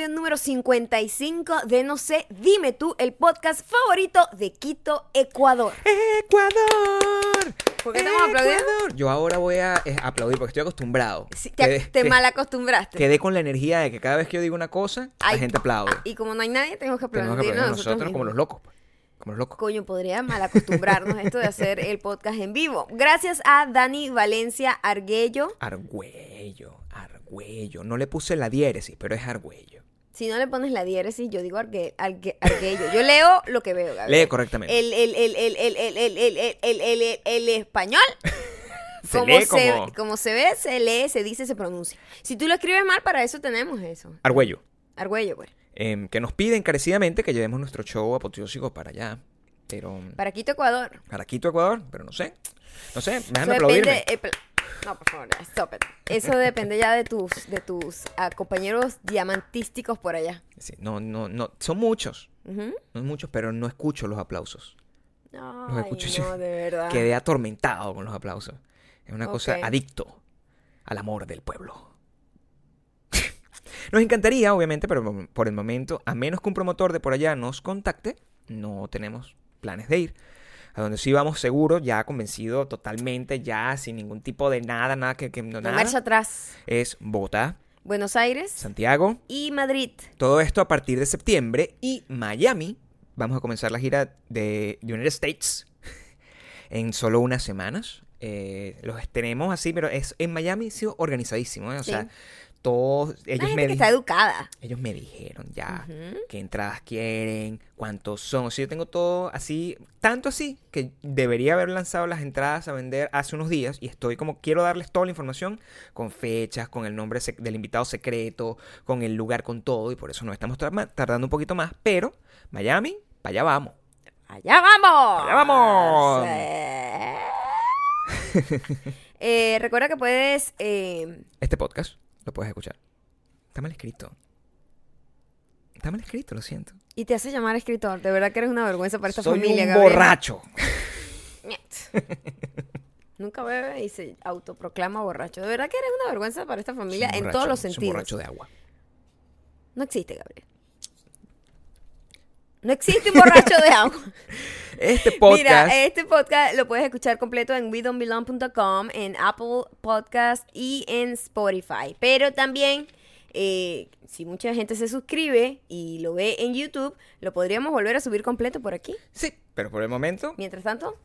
episodio número 55 de No sé, dime tú, el podcast favorito de Quito, Ecuador. ¡Ecuador! ¿Por qué estamos aplaudiendo? Yo ahora voy a eh, aplaudir porque estoy acostumbrado. Sí, te, Quedé- te que- mal acostumbraste. Quedé con la energía de que cada vez que yo digo una cosa, Ay, la gente aplaude. Y como no hay nadie, tenemos que aplaudir, Tenemos que aplaudir nosotros, nosotros como los locos. pues. Como los locos. Coño, podría mal acostumbrarnos esto de hacer el podcast en vivo. Gracias a Dani Valencia Arguello. Argüello, argüello. No le puse la diéresis, pero es argüello si no le pones la diéresis, yo digo arque, arque. Yo leo lo que veo. Gabriel. Lee correctamente. El, el, el, el el español. se como, lee se, como... como... se ve, se lee, se dice, se pronuncia. Si tú lo escribes mal, para eso tenemos eso. Argüello. Argüello, güey. Que nos pide encarecidamente que llevemos nuestro show apoteósico para allá. Pero... Para Quito, Ecuador. Para Quito, Ecuador, pero no sé. No sé, déjame aplaudirme no, por favor, stop it. Eso depende ya de tus, de tus ah, compañeros diamantísticos por allá. Sí, no, no, no. Son muchos. No muchos, pero no escucho los aplausos. Ay, escucho no, de verdad. Quedé atormentado con los aplausos. Es una cosa adicto al amor del pueblo. Nos encantaría, obviamente, pero por el momento, a menos que un promotor de por allá nos contacte, no tenemos planes de ir. A donde sí vamos seguro, ya convencido totalmente, ya sin ningún tipo de nada, nada que, que no, No marcha nada, atrás. es Bogotá, Buenos Aires Santiago, y Madrid. todo esto a partir de septiembre y Miami. Vamos a comenzar la gira de de United States en solo unas semanas. Eh, los tenemos así, pero es en Miami ha sido organizadísimo. ¿eh? O Sí. sea, todos ellos gente me, que está educada. ellos me dijeron ya qué entradas quieren, cuántos son. O sea, yo tengo todo así, tanto así que debería haber lanzado las entradas a vender hace unos días y estoy como quiero darles toda la información con fechas, con el nombre del invitado secreto, con el lugar, con todo y por eso nos estamos tar- tardando un poquito más, pero Miami, para allá vamos. ¡Allá vamos! ¡Allá vamos! Eh, recuerda que puedes... eh, Este podcast lo puedes escuchar. Está mal escrito. Está mal escrito, lo siento. y te hace llamar escritor. De verdad que eres una vergüenza para esta Soy familia, un Gabriel. borracho. Nunca bebe y se autoproclama borracho. De verdad que eres una vergüenza para esta familia Soy en borracho, todos los soy un sentidos. borracho de agua. No existe, Gabriel. No existe un borracho de agua. Este podcast Mira, este podcast lo puedes escuchar completo en wedonbelong.com, en Apple Podcast y en Spotify. Pero también, eh, si mucha gente se suscribe y lo ve en YouTube, lo podríamos volver a subir completo por aquí. Sí, pero por el momento Mientras tanto,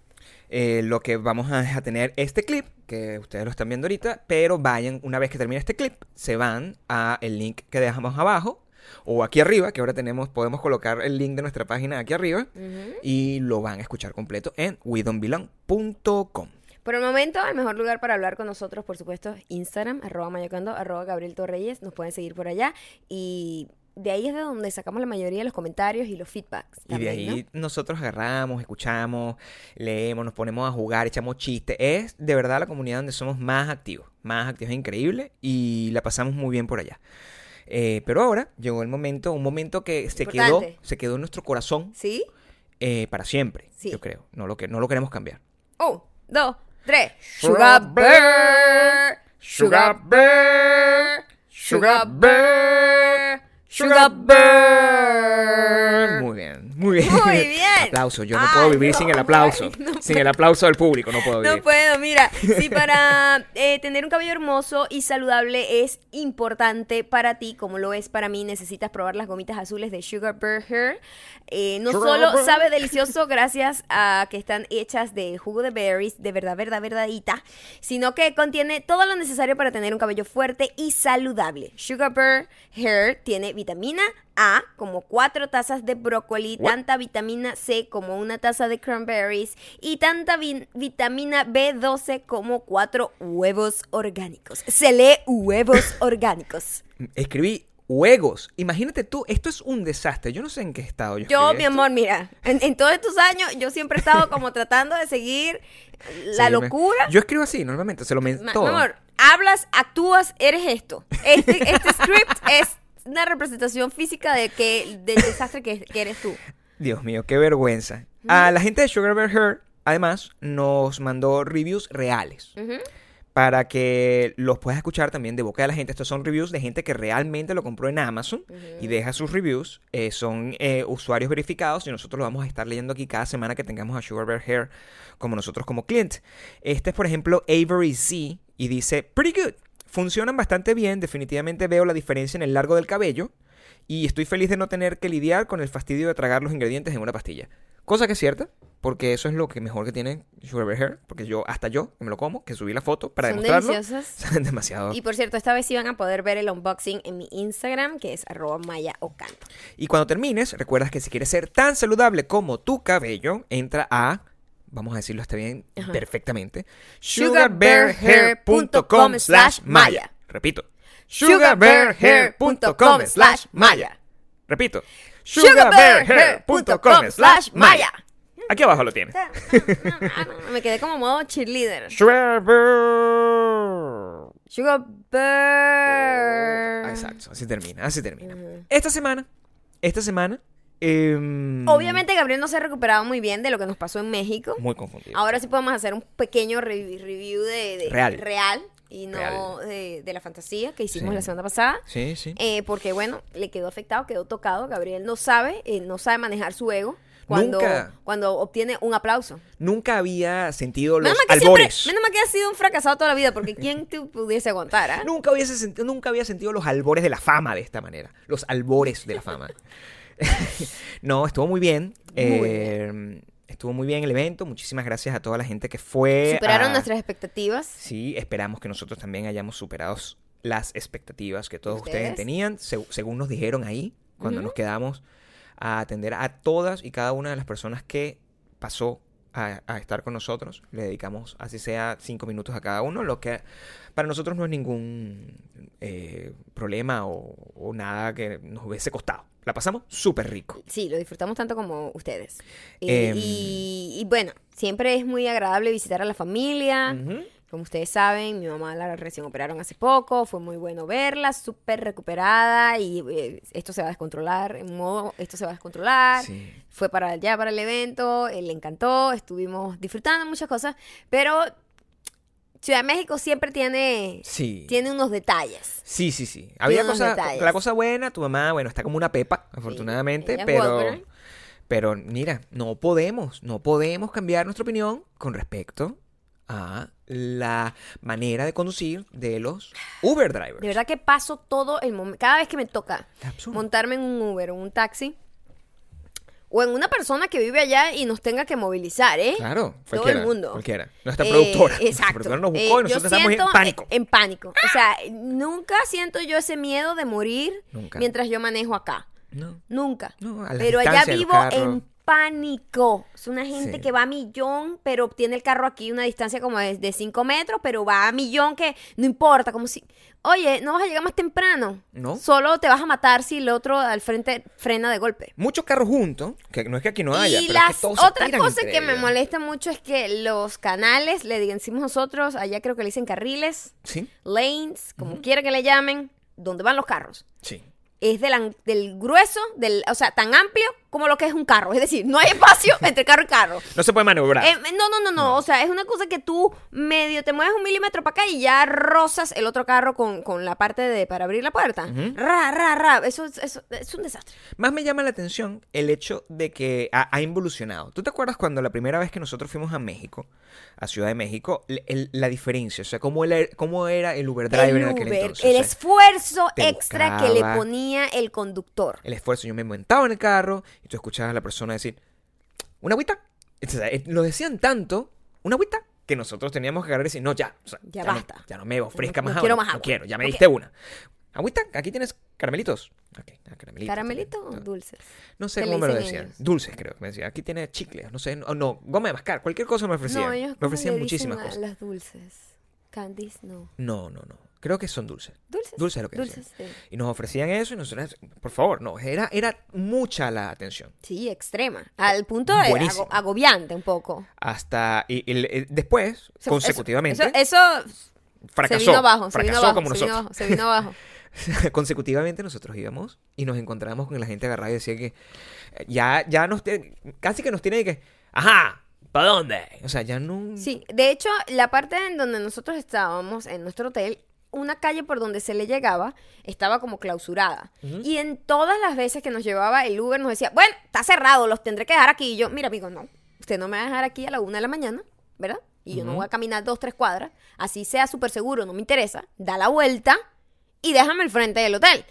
eh, lo que vamos a, a tener este clip, que ustedes lo están viendo ahorita, pero vayan, una vez que termine este clip, se van a el link que dejamos abajo o aquí arriba, que ahora tenemos, podemos colocar el link de nuestra página aquí arriba y lo van a escuchar completo en wedonbelong.com. por el momento, el mejor lugar para hablar con nosotros, por supuesto, es Instagram, arroba mayocando, arroba Gabriel Torreyes. Nos pueden seguir por allá. Y de ahí es de donde sacamos la mayoría de los comentarios y los feedbacks. Y de ahí nosotros agarramos, escuchamos, leemos, nos ponemos a jugar, echamos chistes. Es de verdad la comunidad donde somos más activos. Más activos, es increíble y la pasamos muy bien por allá. Eh, pero ahora llegó el momento, un momento que se quedó, se quedó en nuestro corazón ¿Sí? eh, para siempre, Sí. yo creo. No lo, que, no lo queremos cambiar. Un, dos, tres. Sugar Sugar Bear. Sugar Bear. Sugar Bear. Sugar Bear. Muy bien, muy bien. Muy bien. Aplauso, yo no Ay, puedo vivir no, sin el aplauso. no sin el aplauso del público no puedo vivir. No puedo, mira, si para eh, tener un cabello hermoso y saludable es importante para ti, como lo es para mí, necesitas probar las gomitas azules de Sugar Bear Hair. Eh, no Sugar solo Bear. sabe delicioso gracias a que están hechas de jugo de berries, de verdad, verdad, verdadita, sino que contiene todo lo necesario para tener un cabello fuerte y saludable. Sugar Bear Hair tiene vitamina A, como cuatro tazas de brócoli, What? tanta vitamina C como una taza de cranberries y tanta vi- vitamina B12 como cuatro huevos orgánicos. Se lee huevos orgánicos. Escribí huevos. Imagínate tú, esto es un desastre. Yo no sé en qué estado yo Yo, mi esto. amor, mira, en, en todos estos años yo siempre he estado como tratando de seguir la Sí, me- locura. Yo escribo así, normalmente, se lo Ma- todo. Mi amor, hablas, actúas, eres esto. Este, este script es una representación física de que del desastre que, que eres tú. Dios mío, qué vergüenza. A la gente de Sugar Bear Hair, además, nos mandó reviews reales. Para que los puedas escuchar también de boca de la gente. Estos son reviews de gente que realmente lo compró en Amazon y deja sus reviews. Eh, son eh, usuarios verificados y nosotros lo vamos a estar leyendo aquí cada semana que tengamos a Sugar Bear Hair como nosotros como cliente. Este es, por ejemplo, Avery Z y dice, pretty good. Funcionan bastante bien, definitivamente veo la diferencia en el largo del cabello y estoy feliz de no tener que lidiar con el fastidio de tragar los ingredientes en una pastilla. Cosa que es cierta, porque eso es lo que mejor que tiene Sugar Hair, porque yo, hasta yo, me lo como, que subí la foto para Son demostrarlo. deliciosas. Son demasiado. Y por cierto, esta vez sí van a poder ver el unboxing en mi Instagram, que es arroba maya ocanto. Y cuando termines, recuerdas que si quieres ser tan saludable como tu cabello, entra a, vamos a decirlo hasta bien, Ajá. perfectamente, sugarbearhair.com slash maya. Repito, sugarbearhair.com slash maya. Repito, sugarbearhair.com slash maya. Aquí abajo lo tienes. Me quedé como modo cheerleader. Sugar Sugar Bear. Exacto, así termina, así termina. Esta semana, esta semana, em, Obviamente Gabriel no se ha recuperado muy bien de lo que nos pasó en México. muy confundido. Ahora sí podemos hacer un pequeño re- review de, de- Real. y no Real. De, de la fantasía que hicimos Sí. la semana pasada. Sí, sí. Eh, porque bueno, le quedó afectado, quedó tocado. Gabriel no sabe, eh, no sabe manejar su ego cuando, Nunca. cuando obtiene un aplauso. Nunca había sentido los Menos que siempre, albores. menos mal que ha sido un fracasado toda la vida, porque ¿quién te pudiese aguantar? ah? Nunca, hubiese senti- nunca había sentido los albores de la fama de esta manera. Los albores de la fama. no, estuvo muy bien. Muy Eh, Estuvo muy bien el evento. Muchísimas gracias a toda la gente que fue. Superaron a- nuestras expectativas. Sí, esperamos que nosotros también hayamos superado las expectativas que todos ustedes, ¿Ustedes? tenían, seg- según nos dijeron ahí, cuando nos quedamos a atender a todas y cada una de las personas que pasó a, a estar con nosotros. Le dedicamos, así sea, cinco minutos a cada uno, lo que para nosotros no es ningún eh, problema o, o nada que nos hubiese costado. La pasamos súper rico. Sí, lo disfrutamos tanto como ustedes. Y, Em. y- y bueno, siempre es muy agradable visitar a la familia. Como ustedes saben, mi mamá la recién operaron hace poco, fue muy bueno verla, súper recuperada y eh, esto se va a descontrolar, en modo, esto se va a descontrolar. Sí. Fue para allá, para el evento, eh, le encantó, estuvimos disfrutando muchas cosas, pero Ciudad de México siempre tiene, Sí. tiene unos detalles. Sí, sí, sí. Había unos cosa, detalles. la cosa buena, tu mamá, bueno, está como una pepa, afortunadamente, pero, pero mira, no podemos, no podemos cambiar nuestra opinión con respecto a la manera de conducir de los Uber drivers. De verdad que paso todo el momento, cada vez que me toca montarme en un Uber o un taxi, o en una persona que vive allá y nos tenga que movilizar, ¿eh? Claro, Todo el mundo. cualquiera. Nuestra Eh, productora, nuestra exacto. productora nos buscó Eh, y yo nosotros estamos en pánico. eh, En pánico. O sea, nunca siento yo ese miedo de morir Nunca. mientras yo manejo acá. No. Nunca. No, a la pero allá vivo en pánico. Es una gente Sí. que va a millón, pero tiene el carro aquí una distancia como de 5 metros, pero va a millón que no importa, como si, oye, no vas a llegar más temprano. No. Solo te vas a matar si el otro al frente frena de golpe. Muchos carros juntos, que no es que aquí no haya, y pero es las que todos se cosas entre que me ellos. molestan mucho es que los canales, le decimos nosotros, allá creo que le dicen carriles, Sí, lanes, como quiera que le llamen, donde van los carros. sí. Es del, del grueso, del, o sea, tan amplio como lo que es un carro. Es decir, no hay espacio entre carro y carro. No se puede maniobrar. Eh, no, no, no, no. O sea, es una cosa que tú medio te mueves un milímetro para acá y ya rozas el otro carro con, con la parte de para abrir la puerta. Ujú. Ra, ra, ra. Eso, es- eso es un desastre. Más me llama la atención el hecho de que ha, ha involucionado. ¿Tú te acuerdas cuando la primera vez que nosotros fuimos a México, a Ciudad de México, el- el- la diferencia? O sea, ¿cómo era, cómo era el Uber driver en aquel Uber, entonces? el O sea, esfuerzo extra que le ponía el conductor. el esfuerzo. Yo me montaba en el carro y tú escuchabas a la persona decir, ¿una agüita? O sea, eh, lo decían tanto, ¿una agüita? Que nosotros teníamos que agarrar y decir, no, ya. o sea, Ya no- basta. ya no me ofrezca No- más no agua. quiero no- más no agua. quiero, ya me No diste una. Agüita, aquí tienes caramelitos. Ok, ah, caramelitos. ¿Caramelitos o dulces? No sé ¿Qué le cómo me lo decían. ellos? Dulces, creo que me decía. Aquí tiene chicles, no sé, no, no, goma de mascar, cualquier cosa me ofrecían. No, ellos me ¿cómo ofrecían muchísimas cosas. Las dulces. Candies, no. No, no, no. Creo que son dulces. Dulces. Dulces es lo que Dulces, sí. Y nos ofrecían eso y nosotros, por favor, no, era, era mucha la atención. Sí, extrema. Al punto de agobiante un poco. Hasta, y, y- y después, consecutivamente, Eso, eso fracasó. se vino abajo, se fracasó vino abajo, como se vino nosotros. abajo, se vino abajo. consecutivamente nosotros íbamos y nos encontrábamos con la gente agarrada y decía que eh, ya, ya nos casi que nos tiene que, ajá, ¿para dónde? O sea, ya no... Sí, de hecho, la parte en donde nosotros estábamos, en nuestro hotel, una calle por donde se le llegaba estaba como clausurada. Y en todas las veces que nos llevaba el Uber nos decía, bueno, está cerrado, los tendré que dejar aquí. Y yo, mira, amigo, no, usted no me va a dejar aquí a la una de la mañana, ¿verdad? Y yo no voy a caminar dos, tres cuadras, así sea súper seguro, no me interesa, da la vuelta y déjame el frente del hotel.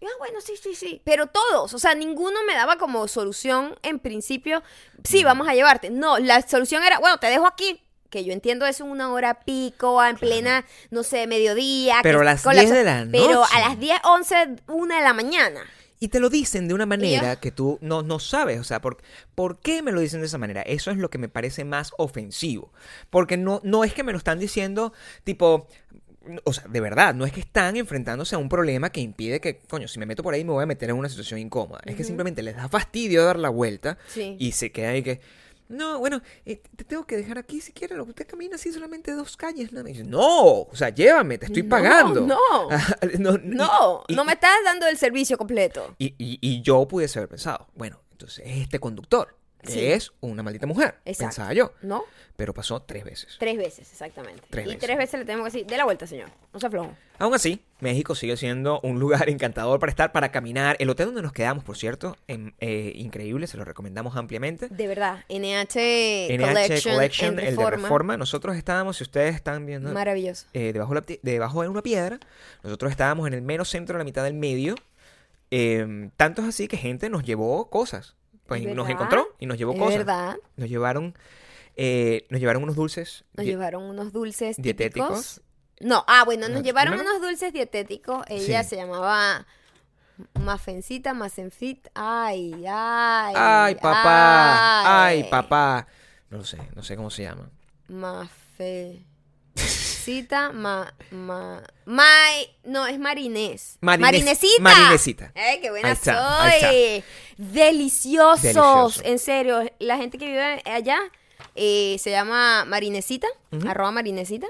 Y, ah, bueno, sí, sí, sí. Pero todos, o sea, ninguno me daba como solución en principio, sí, vamos a llevarte. No, la solución era, bueno, te dejo aquí. Que yo entiendo eso en una hora pico, en plena, no sé, mediodía. Pero a las con 10 de la Pero noche. a las 10, 11, 1 de la mañana. Y te lo dicen de una manera que tú no, no sabes. O sea, ¿por, ¿por qué me lo dicen de esa manera? Eso es lo que me parece más ofensivo. Porque no, no es que me lo están diciendo tipo... O sea, de verdad, no es que están enfrentándose a un problema que impide que, coño, si me meto por ahí me voy a meter en una situación incómoda. Es que simplemente les da fastidio dar la vuelta Sí. y se queda ahí que, no, bueno, eh, te tengo que dejar aquí si quieres, usted camina así solamente dos calles. nada más". Y dice, no, o sea, llévame, te estoy No, pagando. no. no, No, y- no me estás dando el servicio completo. y, y- y yo pudiese haber pensado, bueno, entonces es este conductor, Sí. es una maldita mujer, Exacto. pensaba yo. ¿No? Pero pasó tres veces. Tres veces, exactamente. Tres y veces. tres veces le tenemos que decir, de la vuelta, señor. No se aflojo. Aún así, México sigue siendo un lugar encantador para estar, para caminar. El hotel donde nos quedamos, por cierto, em- eh, increíble, se lo recomendamos ampliamente. De verdad, NH, NH Collection, Collection, en el de Reforma. Nosotros estábamos, si ustedes están viendo, Maravilloso. eh, debajo, de debajo de una piedra. Nosotros estábamos en el mero centro, de la mitad del medio. Eh, tanto es así que gente nos llevó cosas. Pues ¿Es nos encontró y nos llevó Es cosas. verdad. Nos llevaron, eh, nos llevaron unos dulces. Nos llevaron unos dulces dietéticos. típicos. No, ah, bueno, nos Ajá, llevaron primero. unos dulces dietéticos. Ella Sí. se llamaba Mafencita, Macenfit. Ay, ay. Ay, papá. Ay, papá. No lo sé, no sé cómo se llama. Mafecita, ma, ma, no, es Marinés. Marines- Marinesita. Marinesita. Ay, qué buena está, soy. Deliciosos. Delicioso. En serio, la gente que vive allá eh, se llama Marinesita, arroba Marinesita,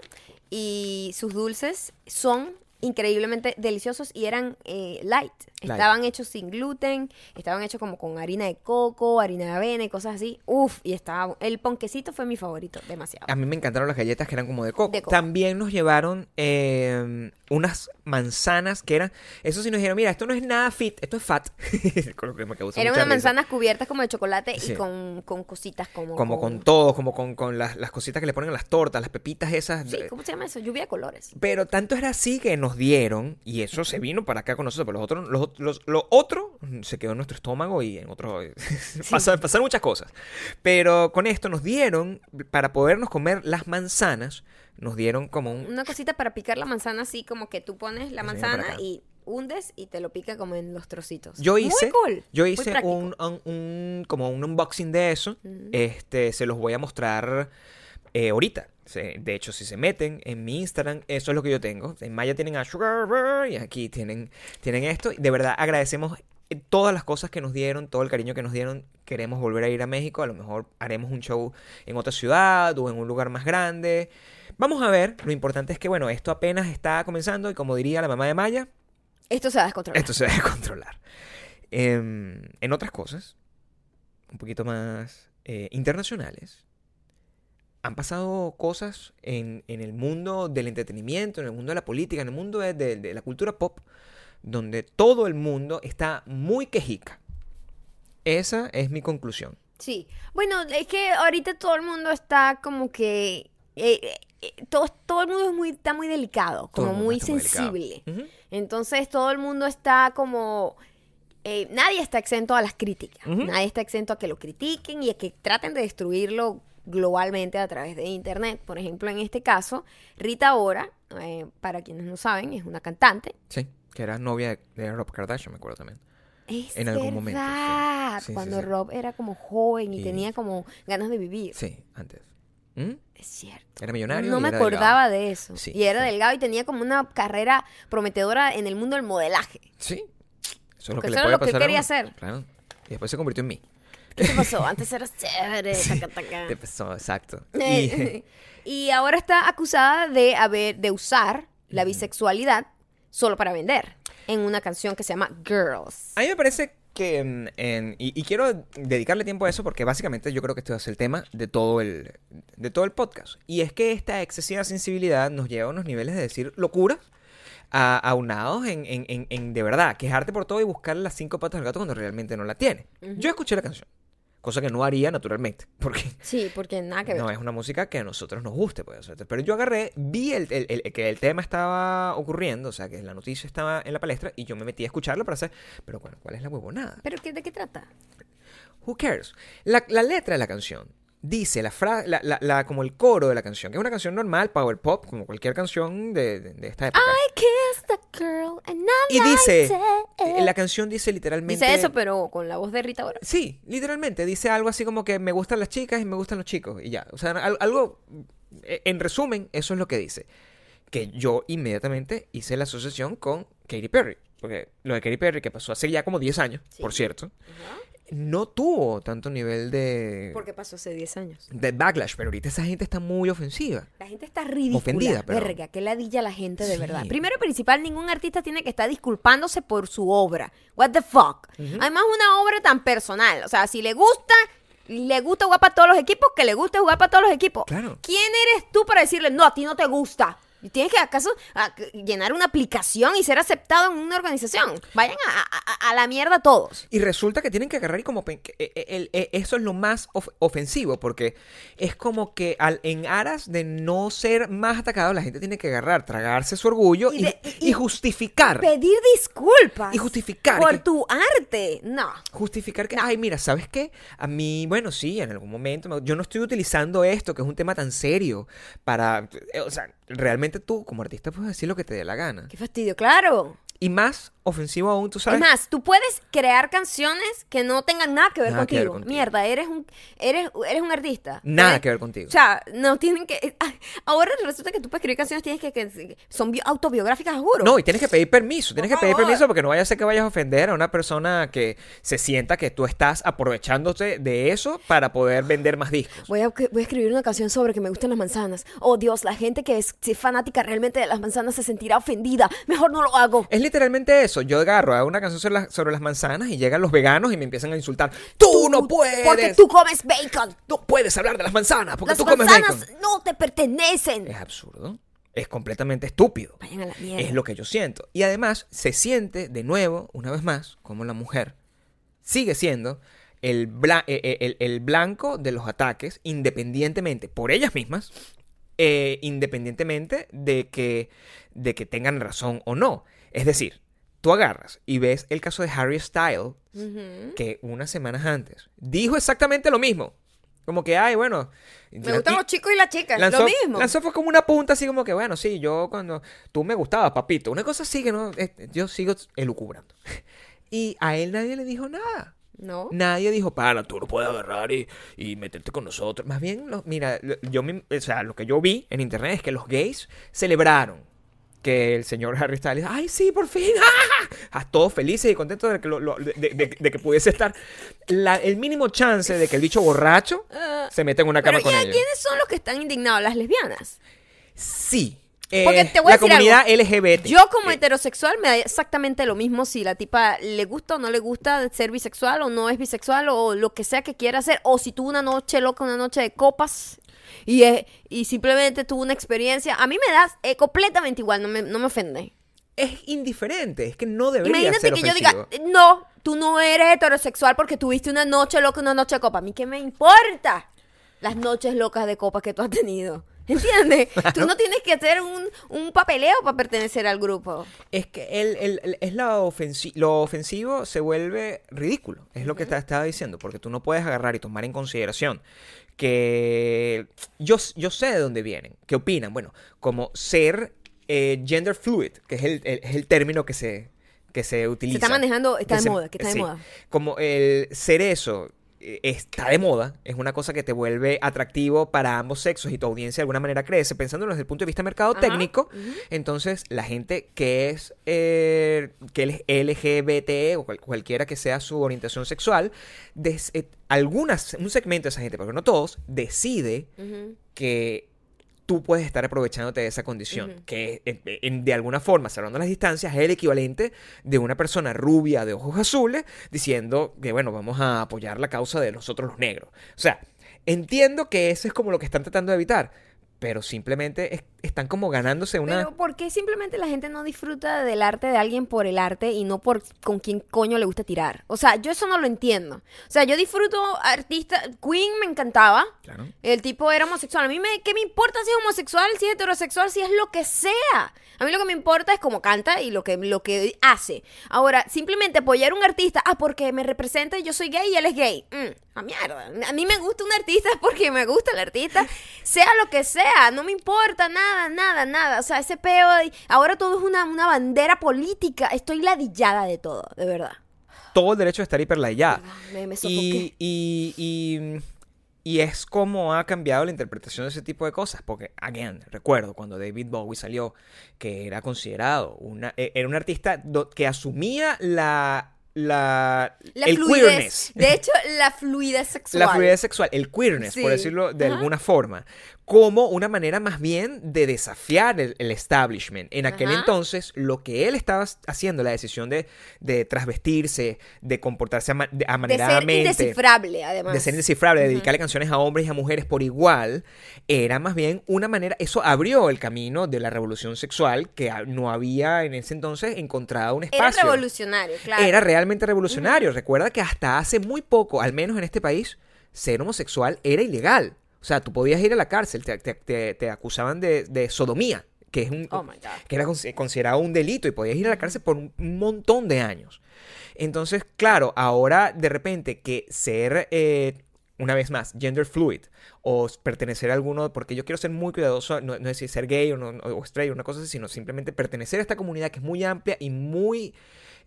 y sus dulces son increíblemente deliciosos y eran eh, light. Light. Estaban hechos sin gluten, estaban hechos como con harina de coco, harina de avena y cosas así. Uf, y estaba... El ponquecito fue mi favorito, demasiado. A mí me encantaron las galletas que eran como de coco. De coco. También nos llevaron eh, unas manzanas que eran. Eso sí nos dijeron, mira, esto no es nada fit, esto es fat. Con lo que me causó Eran unas manzanas cubiertas como de chocolate Sí. y con, con cositas como... Como con todo, como con, con las, las cositas que le ponen a las tortas, las pepitas esas. Sí, ¿cómo se llama eso? Lluvia de colores. Pero tanto era así que nos dieron, y eso se vino para acá con nosotros, pero los otros, los, los- lo otro se quedó en nuestro estómago y en otro... Pasa- pasaron muchas cosas. Pero con esto nos dieron, para podernos comer las manzanas, nos dieron como un... Una cosita para picar la manzana así como que tú pones la manzana y hundes y te lo pica como en los trocitos. Yo hice, Muy cool. yo hice un, un- un- como un unboxing de eso. Este, se los voy a mostrar eh, ahorita. De hecho, si se meten en mi Instagram, eso es lo que yo tengo. En Maya tienen a Sugar y aquí tienen, tienen esto. De verdad agradecemos eh, todas las cosas que nos dieron, todo el cariño que nos dieron. Queremos volver a ir a México. A lo mejor haremos un show en otra ciudad o en un lugar más grande. Vamos a ver. Lo importante es que, bueno, esto apenas está comenzando y como diría la mamá de Maya, Esto se va a descontrolar. esto se debe controlar. Em, en otras cosas, un poquito más eh, internacionales, han pasado cosas en, en el mundo del entretenimiento, en el mundo de la política, en el mundo de, de- de la cultura pop, donde todo el mundo está muy quejica. Esa es mi conclusión. Sí. Bueno, es que ahorita todo el mundo está como que... eh, eh, eh, todo, todo el mundo es muy, está muy delicado, como muy sensible. Entonces todo el mundo está como... eh, nadie está exento a las críticas. Nadie está exento a que lo critiquen y a que traten de destruirlo globalmente a través de internet. Por ejemplo, en este caso, Rita Ora, eh, para quienes no saben, es una cantante. Sí, que era novia de, Rob Kardashian, me acuerdo también. Es En algún momento, sí. Sí, cuando sí. Rob era como joven y, Y- tenía como ganas de vivir. Sí, antes. ¿Mm? Es cierto. Era millonario. No y me era acordaba delgado. de eso. Y era delgado y tenía como una carrera prometedora en el mundo del modelaje. Sí. Eso es lo que le puede lo que pasar quería hacer. Claro. Y después se convirtió en mí. ¿Qué te pasó? Antes eras chévere. Sí. taca, taca. Te pasó, exacto. Y, y ahora está acusada de haber de usar la bisexualidad solo para vender en una canción que se llama Girls. a mí me parece que, mm, en- y, y quiero dedicarle tiempo a eso porque básicamente yo creo que este a ser el tema de todo el, de todo el podcast. Y es que esta excesiva sensibilidad nos lleva a unos niveles de decir locuras aunados en, en, en, en, de verdad, quejarte por todo y buscar las cinco patas del gato cuando realmente no la tiene. Yo escuché la canción, cosa que no haría naturalmente, porque Sí, porque nada que ver. no es una música que a nosotros nos guste, pues. Pero yo agarré, vi el, el- el- que el tema estaba ocurriendo, o sea, que la noticia estaba en la palestra, y yo me metí a escucharlo para hacer, pero bueno, ¿cuál es la huevonada? ¿Pero qué, de qué trata? Who cares? La, la letra de la canción dice, la, fra- la, la- la- como el coro de la canción, que es una canción normal, power pop, como cualquier canción de, de- de esta época. I the girl and I y dice, it. la canción dice literalmente... Dice eso, pero con la voz de Rita Ora. Sí, literalmente. Dice algo así como que me gustan las chicas y me gustan los chicos. Y ya. O sea, al- algo. eh, En resumen, eso es lo que dice. Que yo inmediatamente hice la asociación con Katy Perry. Porque lo de Katy Perry, que pasó hace ya como 10 años, Sí. por cierto, no tuvo tanto nivel de. Porque pasó hace 10 años. de backlash. Pero ahorita esa gente está muy ofensiva. La gente está ridícula. Ofendida, pero- Verga, que ladilla la gente de Sí. verdad. Primero y principal, ningún artista tiene que estar disculpándose por su obra. What the fuck. Además, una obra tan personal. O sea, si le gusta, le gusta jugar para todos los equipos, que le guste jugar para todos los equipos. Claro. ¿Quién eres tú para decirle, no, a ti no te gusta? Tienes que acaso a- llenar una aplicación y ser aceptado en una organización. Vayan a, a- a la mierda todos. Y resulta que tienen que agarrar y como... eh, eh, el- eh, eso es lo más of- ofensivo, porque es como que al, en aras de no ser más atacado, la gente tiene que agarrar, tragarse su orgullo Y y, de- y y- justificar. Pedir disculpas. Y justificar Por que- tu arte. No. Justificar que, ay, mira, ¿sabes qué? A mí, bueno, sí, en algún momento, me- yo no estoy utilizando esto, que es un tema tan serio, para, o sea, realmente tú como artista puedes decir lo que te dé la gana. Qué fastidio, claro. Y más ofensivo aún, tú sabes. Es más, tú puedes crear canciones que no tengan nada que ver, Nada que contigo. ver contigo. Mierda, eres un, eres, eres un artista. Nada Puedes- que ver contigo. O sea, no tienen que. Ahora resulta que tú para escribir canciones tienes que. que son bi- autobiográficas, juro. No, y tienes que pedir permiso, tienes Por que pedir favor. permiso porque no vaya a ser que vayas a ofender a una persona que se sienta que tú estás aprovechándote de eso para poder vender más discos. Voy a, voy a escribir una canción sobre que me gustan las manzanas. Oh Dios, la gente que es fanática realmente de las manzanas se sentirá ofendida. Mejor no lo hago. Es literalmente eso. Yo agarro, hago una canción sobre las, sobre las manzanas y llegan los veganos y me empiezan a insultar. ¡Tú no puedes! Porque tú comes bacon. no puedes hablar de las manzanas porque Las tú comes manzanas bacon. no te pertenecen. Es absurdo. Es completamente estúpido. Vayan a la mierda. Es lo que yo siento. Y además se siente de nuevo, una vez más, como la mujer sigue siendo el, bla- eh, eh, el- el blanco de los ataques, independientemente por ellas mismas, eh, independientemente de que, de que tengan razón o no. Es decir, tú agarras y ves el caso de Harry Styles, que unas semanas antes dijo exactamente lo mismo. Como que, ay, bueno. Me gustan los chicos y las chicas. Lanzó, lo mismo. lanzó fue como una punta así como que, bueno, sí, yo cuando tú me gustabas, papito. Una cosa así que no, eh, yo sigo elucubrando. Y a él nadie le dijo nada. No. Nadie dijo, para, tú no puedes agarrar y, y meterte con nosotros. Más bien, mira, yo, o sea, lo que yo vi en internet es que los gays celebraron que el señor Harry Styles, ay, sí, por fin, ¡ah! Todos felices y contentos de que, lo- lo- de, de- de que pudiese estar la- el mínimo chance de que el bicho borracho Ah, se meta en una Pero cama con ellos. ¿quiénes son los que están indignados? Las lesbianas. Sí. Eh, Porque te voy a la decir comunidad algo. LGBT. Yo como Eh, heterosexual me da exactamente lo mismo si la tipa le gusta o no le gusta ser bisexual o no es bisexual o lo que sea que quiera hacer. O si tuvo una noche loca, una noche de copas y, eh, y simplemente tuvo una experiencia. A mí me da eh, completamente igual, no me, no me ofende. es indiferente, es que no debería Imagínate ser que yo diga, no, tú no eres heterosexual porque tuviste una noche loca, una noche de copa. A mí qué me importa las noches locas de copas que tú has tenido. ¿Entiendes? Tú no tienes que hacer un, un papeleo para pertenecer al grupo. Es que el, el- el- es la ofensi- lo ofensivo se vuelve ridículo, es lo que te estaba diciendo, porque tú no puedes agarrar y tomar en consideración que yo, yo sé de dónde vienen, qué opinan, bueno, como ser eh, gender fluid, que es el, el- es el término que se, que se utiliza. está manejando, está de se- moda, que está de sí. moda. Como el ser eso está de moda, es una cosa que te vuelve atractivo para ambos sexos y tu audiencia de alguna manera crece, pensándolo desde el punto de vista mercado Ajá, técnico, entonces la gente que es eh, que es LGBT o cual- cualquiera que sea su orientación sexual, des- eh, algunas, un segmento de esa gente, porque no todos, decide que tú puedes estar aprovechándote de esa condición, que en- en- de alguna forma, salvando las distancias, es el equivalente de una persona rubia de ojos azules diciendo que, bueno, vamos a apoyar la causa de nosotros los negros. O sea, entiendo que eso es como lo que están tratando de evitar, pero simplemente es- están como ganándose una... Pero ¿por qué simplemente la gente no disfruta del arte de alguien por el arte y no por con quién coño le gusta tirar? O sea, yo eso no lo entiendo. O sea, yo disfruto artista... Queen me encantaba. Claro. El tipo era homosexual. A mí me... ¿Qué me importa si es homosexual, si es heterosexual, si es lo que sea? A mí lo que me importa es cómo canta y lo que, lo que hace. Ahora, simplemente apoyar a un artista, ah, porque me representa y yo soy gay y él es gay. Mm, a mierda. A mí me gusta un artista porque me gusta el artista, sea lo que sea. No me importa nada, nada, nada. O sea, ese peo. de- Ahora todo es una, una bandera política. Estoy ladillada de todo, de verdad. Todo el derecho de estar hiperlayada. Me, me Y, y, y, y es como ha cambiado la interpretación de ese tipo de cosas. Porque, again, recuerdo cuando David Bowie salió, que era considerado una, e- era un artista que asumía la, la, La el fluidez. queerness. De hecho, la fluidez sexual. La fluidez sexual, el queerness, Sí. por decirlo de Ajá. alguna forma, como una manera más bien de desafiar el, el establishment. En aquel Ajá. entonces, lo que él estaba haciendo, la decisión de, de trasvestirse, de comportarse ama- de- De ser amaneradamente, indescifrable, además. de ser indescifrable, de dedicarle canciones a hombres y a mujeres por igual, era más bien una manera, eso abrió el camino de la revolución sexual que no había en ese entonces encontrado un Era espacio. revolucionario, claro. Era realmente revolucionario. Recuerda que hasta hace muy poco, al menos en este país, ser homosexual era ilegal. O sea, tú podías ir a la cárcel, te, te- te- te acusaban de, de sodomía, que es un Oh que era consi- considerado un delito y podías ir a la cárcel por un montón de años. Entonces, claro, ahora de repente que ser, eh, una vez más, gender fluid o pertenecer a alguno, porque yo quiero ser muy cuidadoso, no, no es decir ser gay o, no, o straight o una cosa así, sino simplemente pertenecer a esta comunidad que es muy amplia y muy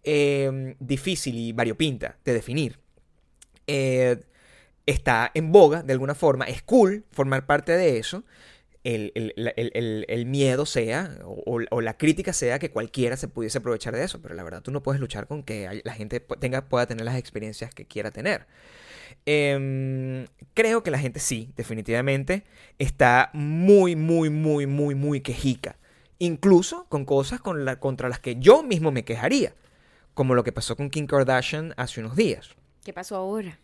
eh, difícil y variopinta de definir. Eh, está en boga de alguna forma, es cool formar parte de eso. El, el- el- el- miedo sea, o, la crítica sea que cualquiera se pudiese aprovechar de eso, pero la verdad tú no puedes luchar con que la gente tenga, pueda tener las experiencias que quiera tener. Em, creo que la gente sí, definitivamente, está muy, muy, muy, muy, muy quejica. Incluso con cosas con la- contra las que yo mismo me quejaría, como lo que pasó con Kim Kardashian hace unos días. ¿Qué pasó ahora?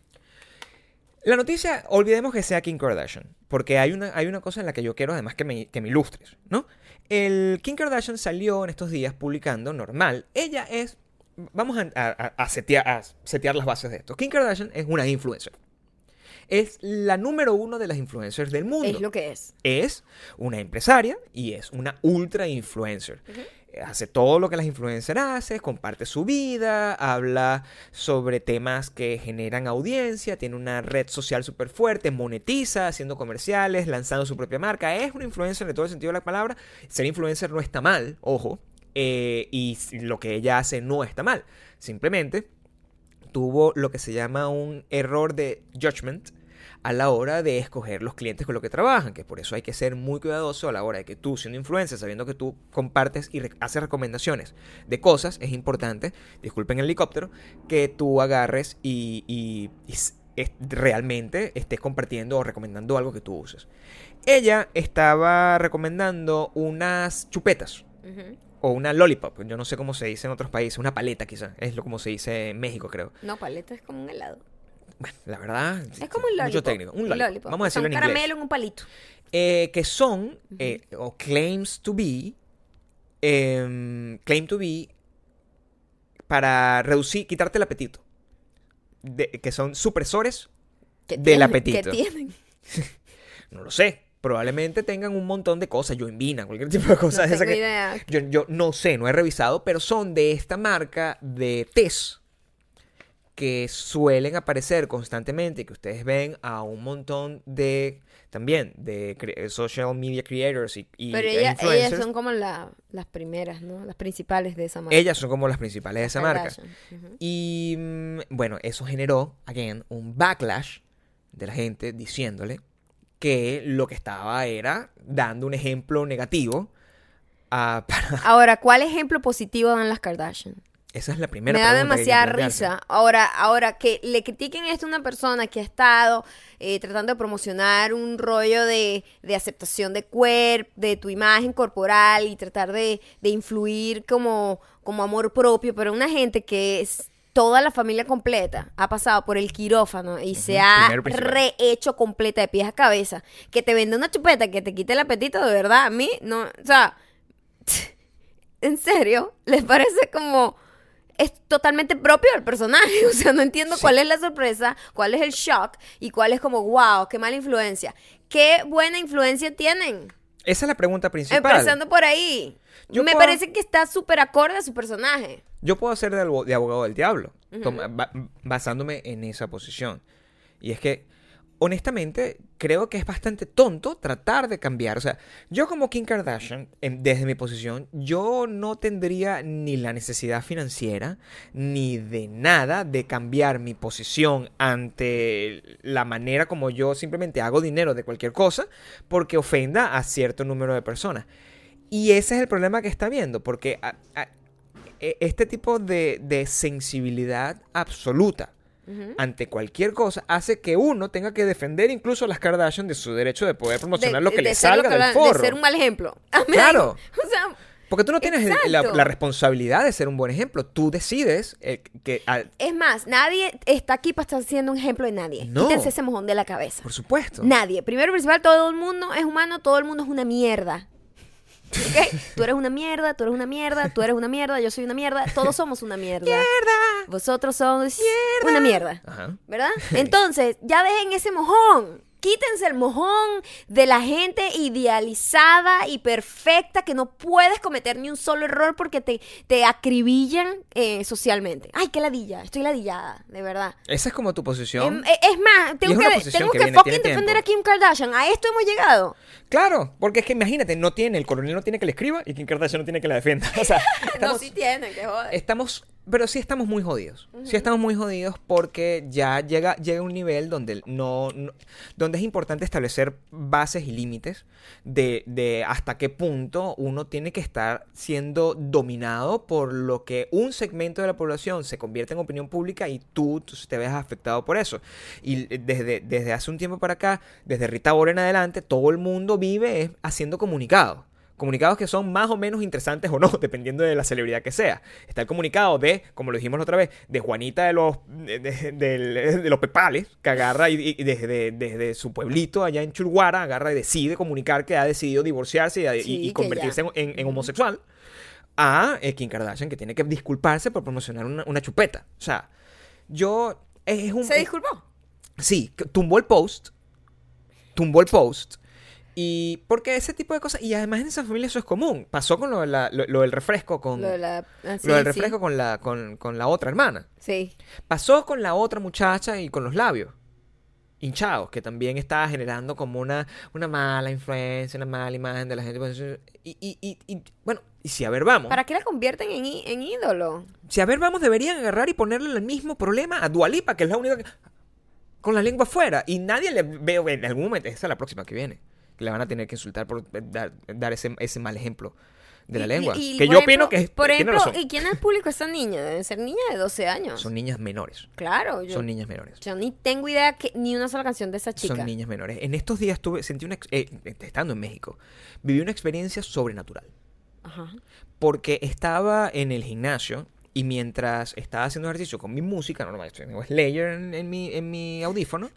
La noticia, olvidemos que sea Kim Kardashian, porque hay una, hay una cosa en la que yo quiero además que me, que me ilustres, ¿no? El Kim Kardashian salió en estos días publicando normal. Ella es, vamos a, a- a setear, a setear las bases de esto. Kim Kardashian es una influencer. Es la número uno de las influencers del mundo Es lo que es. es una empresaria y es una ultra influencer. Hace todo lo que las influencers hacen, comparte su vida, habla sobre temas que generan audiencia, tiene una red social súper fuerte, monetiza, haciendo comerciales, lanzando su propia marca. Es una influencer en todo el sentido de la palabra. Ser influencer no está mal, ojo, eh, y lo que ella hace no está mal. Simplemente tuvo lo que se llama un error de judgment a la hora de escoger los clientes con los que trabajan, que por eso hay que ser muy cuidadoso a la hora de que tú, siendo influencer, sabiendo que tú compartes y haces recomendaciones de cosas, es importante, disculpen el helicóptero, que tú agarres y, y- realmente estés compartiendo o recomendando algo que tú uses. Ella estaba recomendando unas chupetas o una lollipop, yo no sé cómo se dice en otros países, una paleta quizá, es lo como se dice en México creo. No, paleta es como un helado. Bueno, la verdad, Es como un lollipop. mucho técnico, un lollipop. Vamos a decirlo un en inglés. caramelo en un palito. Eh, que son eh, o claims to be em, claim to be para reducir, quitarte el apetito. De- que son supresores ¿Qué Del tienen? apetito. ¿Qué tienen? No lo sé. Probablemente tengan un montón de cosas, yoimbina, cualquier tipo de cosas. no esa que- idea. yo, yo no sé, no he revisado, pero son de esta marca de test que suelen aparecer constantemente que ustedes ven a un montón de también de cre- social media creators y, y Pero e ella- influencers. ellas son como la- las primeras, ¿no? Las principales de esa marca. Ellas son como las principales de esa marca. Y mm, bueno, eso generó, again, un backlash de la gente diciéndole que lo que estaba era dando un ejemplo negativo a, para... Ahora, ¿cuál ejemplo positivo dan las Kardashian? Esa es la primera Me da demasiada risa. Ahora, ahora que le critiquen esto a una persona que ha estado eh, tratando de promocionar un rollo de, de aceptación de cuerpo, de tu imagen corporal y tratar de, de influir como, como amor propio, pero una gente que es toda la familia completa ha pasado por el quirófano y se ha rehecho completa de pies a cabeza, que te vende una chupeta que te quite el apetito, de verdad, a mí no, o sea, ¿En serio? ¿Les parece como es totalmente propio del personaje? O sea, no entiendo cuál es la sorpresa, cuál es el shock y cuál es como, wow, qué mala influencia. ¿Qué buena influencia tienen? Esa es la pregunta principal. Empezando por ahí. Yo Me puedo- parece que está súper acorde a su personaje. Yo puedo ser de, abogado del diablo, toma- ba- basándome en esa posición. Y es que, honestamente, creo que es bastante tonto tratar de cambiar. O sea, yo como Kim Kardashian, en- desde mi posición, yo no tendría ni la necesidad financiera, ni de nada de cambiar mi posición ante la manera como yo simplemente hago dinero de cualquier cosa, porque ofenda a cierto número de personas. Y ese es el problema que está viendo, porque e- este tipo de, de sensibilidad absoluta ante cualquier cosa hace que uno tenga que defender incluso a las Kardashian de su derecho de poder promocionar De- lo que le salga que del hablan- forro. De ser un mal ejemplo. Claro. O sea, Porque tú no tienes la, la responsabilidad de ser un buen ejemplo. Tú decides eh, que, al- es más, nadie está aquí para estar siendo un ejemplo de nadie. No. Quítense ese mojón de la cabeza. por supuesto. Nadie. Primero principal, todo el mundo es humano, todo el mundo es una mierda. ¿Ok? Tú eres una mierda, tú eres una mierda, tú eres una mierda, yo soy una mierda, todos somos una mierda. ¡Mierda! Vosotros sois una mierda. Ajá. ¿Verdad? Entonces, ya dejen ese mojón. Quítense el mojón de la gente idealizada y perfecta que no puedes cometer ni un solo error porque te, te acribillan eh, socialmente. Ay, qué ladilla, estoy ladillada, de verdad. Esa es como tu posición. Em, eh, es más, tengo es que, tengo que que, viene- fucking tiene defender a Kim Kardashian. A esto hemos llegado. Claro, porque es que imagínate, no tiene, el coronel no tiene que le escriba y Kim Kardashian no tiene que la defienda. O sea, estamos, tienen, que joder. estamos, pero sí estamos muy jodidos. Sí estamos muy jodidos porque ya llega, llega un nivel donde no, no- donde es importante establecer bases y límites de, de hasta qué punto uno tiene que estar siendo dominado por lo que un segmento de la población se convierte en opinión pública y tú, tú te ves afectado por eso. Y desde, desde hace un tiempo para acá, desde Rita Ora en adelante, todo el mundo vive haciendo comunicados. Comunicados que son más o menos interesantes o no, dependiendo de la celebridad que sea. Está el comunicado de, como lo dijimos la otra vez, de Juanita de los, de, de- del- de los Pepales, que agarra y, y desde, desde su pueblito allá en Churguara, agarra y decide comunicar que ha decidido divorciarse y, Sí, convertirse en, ya. en- en homosexual. A eh, Kim Kardashian, que tiene que disculparse por promocionar una, una chupeta. O sea, yo... Es un, ¿Se disculpó? Sí, tumbó el post. Tumbó el post. Y porque ese tipo de cosas. Y además en esa familia eso es común. Pasó con lo, de la- lo- lo del refresco con. Lo, de la, ah, sí, lo del sí. refresco con la, con, con la otra hermana. Sí. Pasó con la otra muchacha y con los labios. Hinchados, que también estaba generando como una, una mala influencia, una mala imagen de la gente. pues, Y, y, y, y, bueno, y si a ver vamos. ¿Para qué la convierten en, en ídolo? Si a ver vamos, deberían agarrar y ponerle el mismo problema a Dualipa, que es la única que. Con la lengua afuera. Y nadie le veo en algún momento. Esa es la próxima que viene. Le van a tener que insultar por dar, dar ese, ese mal ejemplo de la Y- lengua. y- y, que yo ejemplo- opino que es- Por ejemplo, razón. ¿y quién es el público de esta niña? Deben ser niñas de 12 años. Son niñas menores. claro, yo, Son niñas menores. yo ni tengo idea que ni una sola canción de esa chica. Son niñas menores. En estos días tuve, sentí una. eh, estando en México, viví una experiencia sobrenatural. Ajá. Porque estaba en el gimnasio y mientras estaba haciendo ejercicio con mi música, normal, tengo Slayer en, en mi, en mi audífono,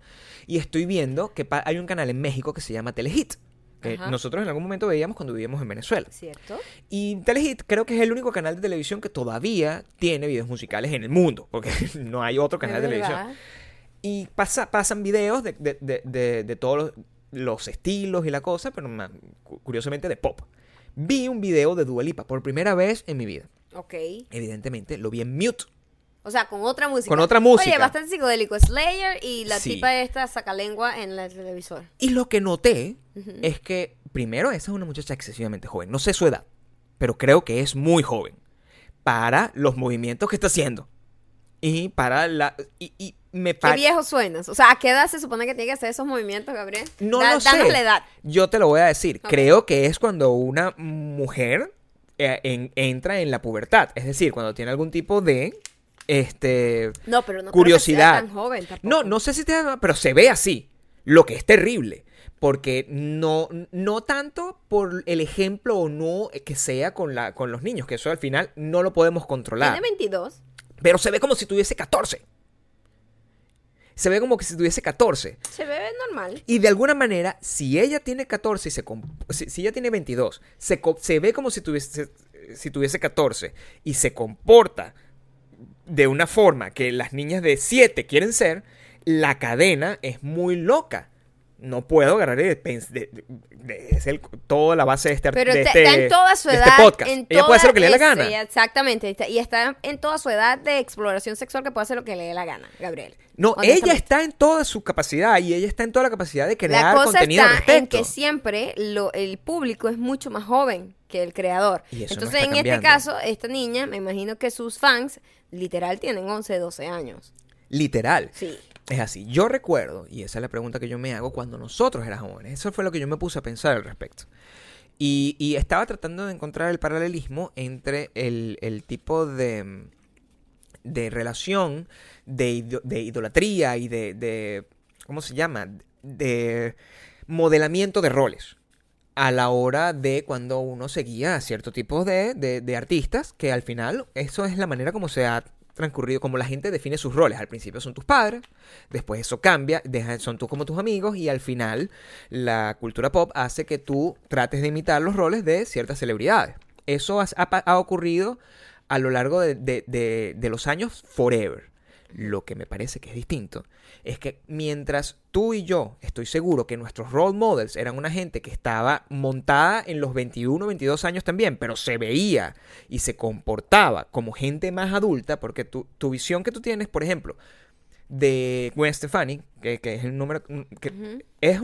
y estoy viendo que hay un canal en México que se llama Telehit. Que Ajá. nosotros en algún momento veíamos cuando vivíamos en Venezuela. ¿Cierto? Y Telehit creo que es el único canal de televisión que todavía tiene videos musicales en el mundo, porque no hay otro canal de televisión. Y pasa, pasan videos de, de- de- de- todos los, los estilos y la cosa, pero curiosamente de pop. Vi un video de Dua Lipa por primera vez en mi vida. Ok. Evidentemente lo vi en mute. O sea, con otra música. Con otra música. Oye, bastante psicodélico. Slayer y la Sí. tipa esta sacalengua en el televisor. Y lo que noté es que, primero, esa es una muchacha excesivamente joven. No sé su edad, pero creo que es muy joven para los movimientos que está haciendo. Y para la... Y, y me Qué parece... viejo suenas. O sea, ¿a qué edad se supone que tiene que hacer esos movimientos, Gabriel? No Da- lo sé. danos la edad. Yo te lo voy a decir. Creo que es cuando una mujer eh, en- entra en la pubertad. Es decir, cuando tiene algún tipo de este No, pero no creo que sea curiosidad. tan joven tampoco. No, no sé si te pero se ve así. Lo que es terrible. Porque no, no tanto por el ejemplo o no que sea con, la, con los niños, que eso al final no lo podemos controlar. Tiene 22. Pero se ve como si tuviese 14. Se ve como que si tuviese 14. Se ve normal. Y de alguna manera, si ella tiene 14 y se... Si, si ella tiene 22, se, se ve como si tuviese, si tuviese 14 y se comporta de una forma que las niñas de 7 quieren ser, la cadena es muy loca. No puedo pens- de, de- de- es el- toda la base de este, Pero está, este- está en toda su de edad. este podcast. en ella puede hacer lo que le dé la gana. es- ella- exactamente. está- y está en toda su edad de exploración sexual que puede hacer lo que le dé la gana, Gabriel. No, ella está en toda su capacidad y ella está en toda la capacidad de La crear cosa contenido al está en respecto. que siempre lo, el público es mucho más joven que el creador. Y eso no Entonces, en este caso, esta niña, me imagino que sus fans literal tienen 11, 12 años. Literal. Sí. Es así, yo recuerdo, y esa es la pregunta que yo me hago cuando nosotros éramos jóvenes, eso fue lo que yo me puse a pensar al respecto. Y, estaba tratando de encontrar el paralelismo entre el, tipo de, relación, de, ido- de idolatría y de, ¿cómo se llama? De modelamiento de roles a la hora de cuando uno seguía a cierto tipo de, de, de artistas, que al final eso es la manera como se ha transcurrido, como la gente define sus roles. Al principio son tus padres, después eso cambia, son tú como tus amigos y al final la cultura pop hace que tú trates de imitar los roles de ciertas celebridades. Eso ha, ocurrido a lo largo de los años forever. Lo que me parece que es distinto es que mientras tú y yo estoy seguro que nuestros role models eran una gente que estaba montada en los 21, 22 años también, pero se veía y se comportaba como gente más adulta, porque tu, tu visión que tú tienes, por ejemplo, de Gwen Stefani, que, que es el número que Ujú. es,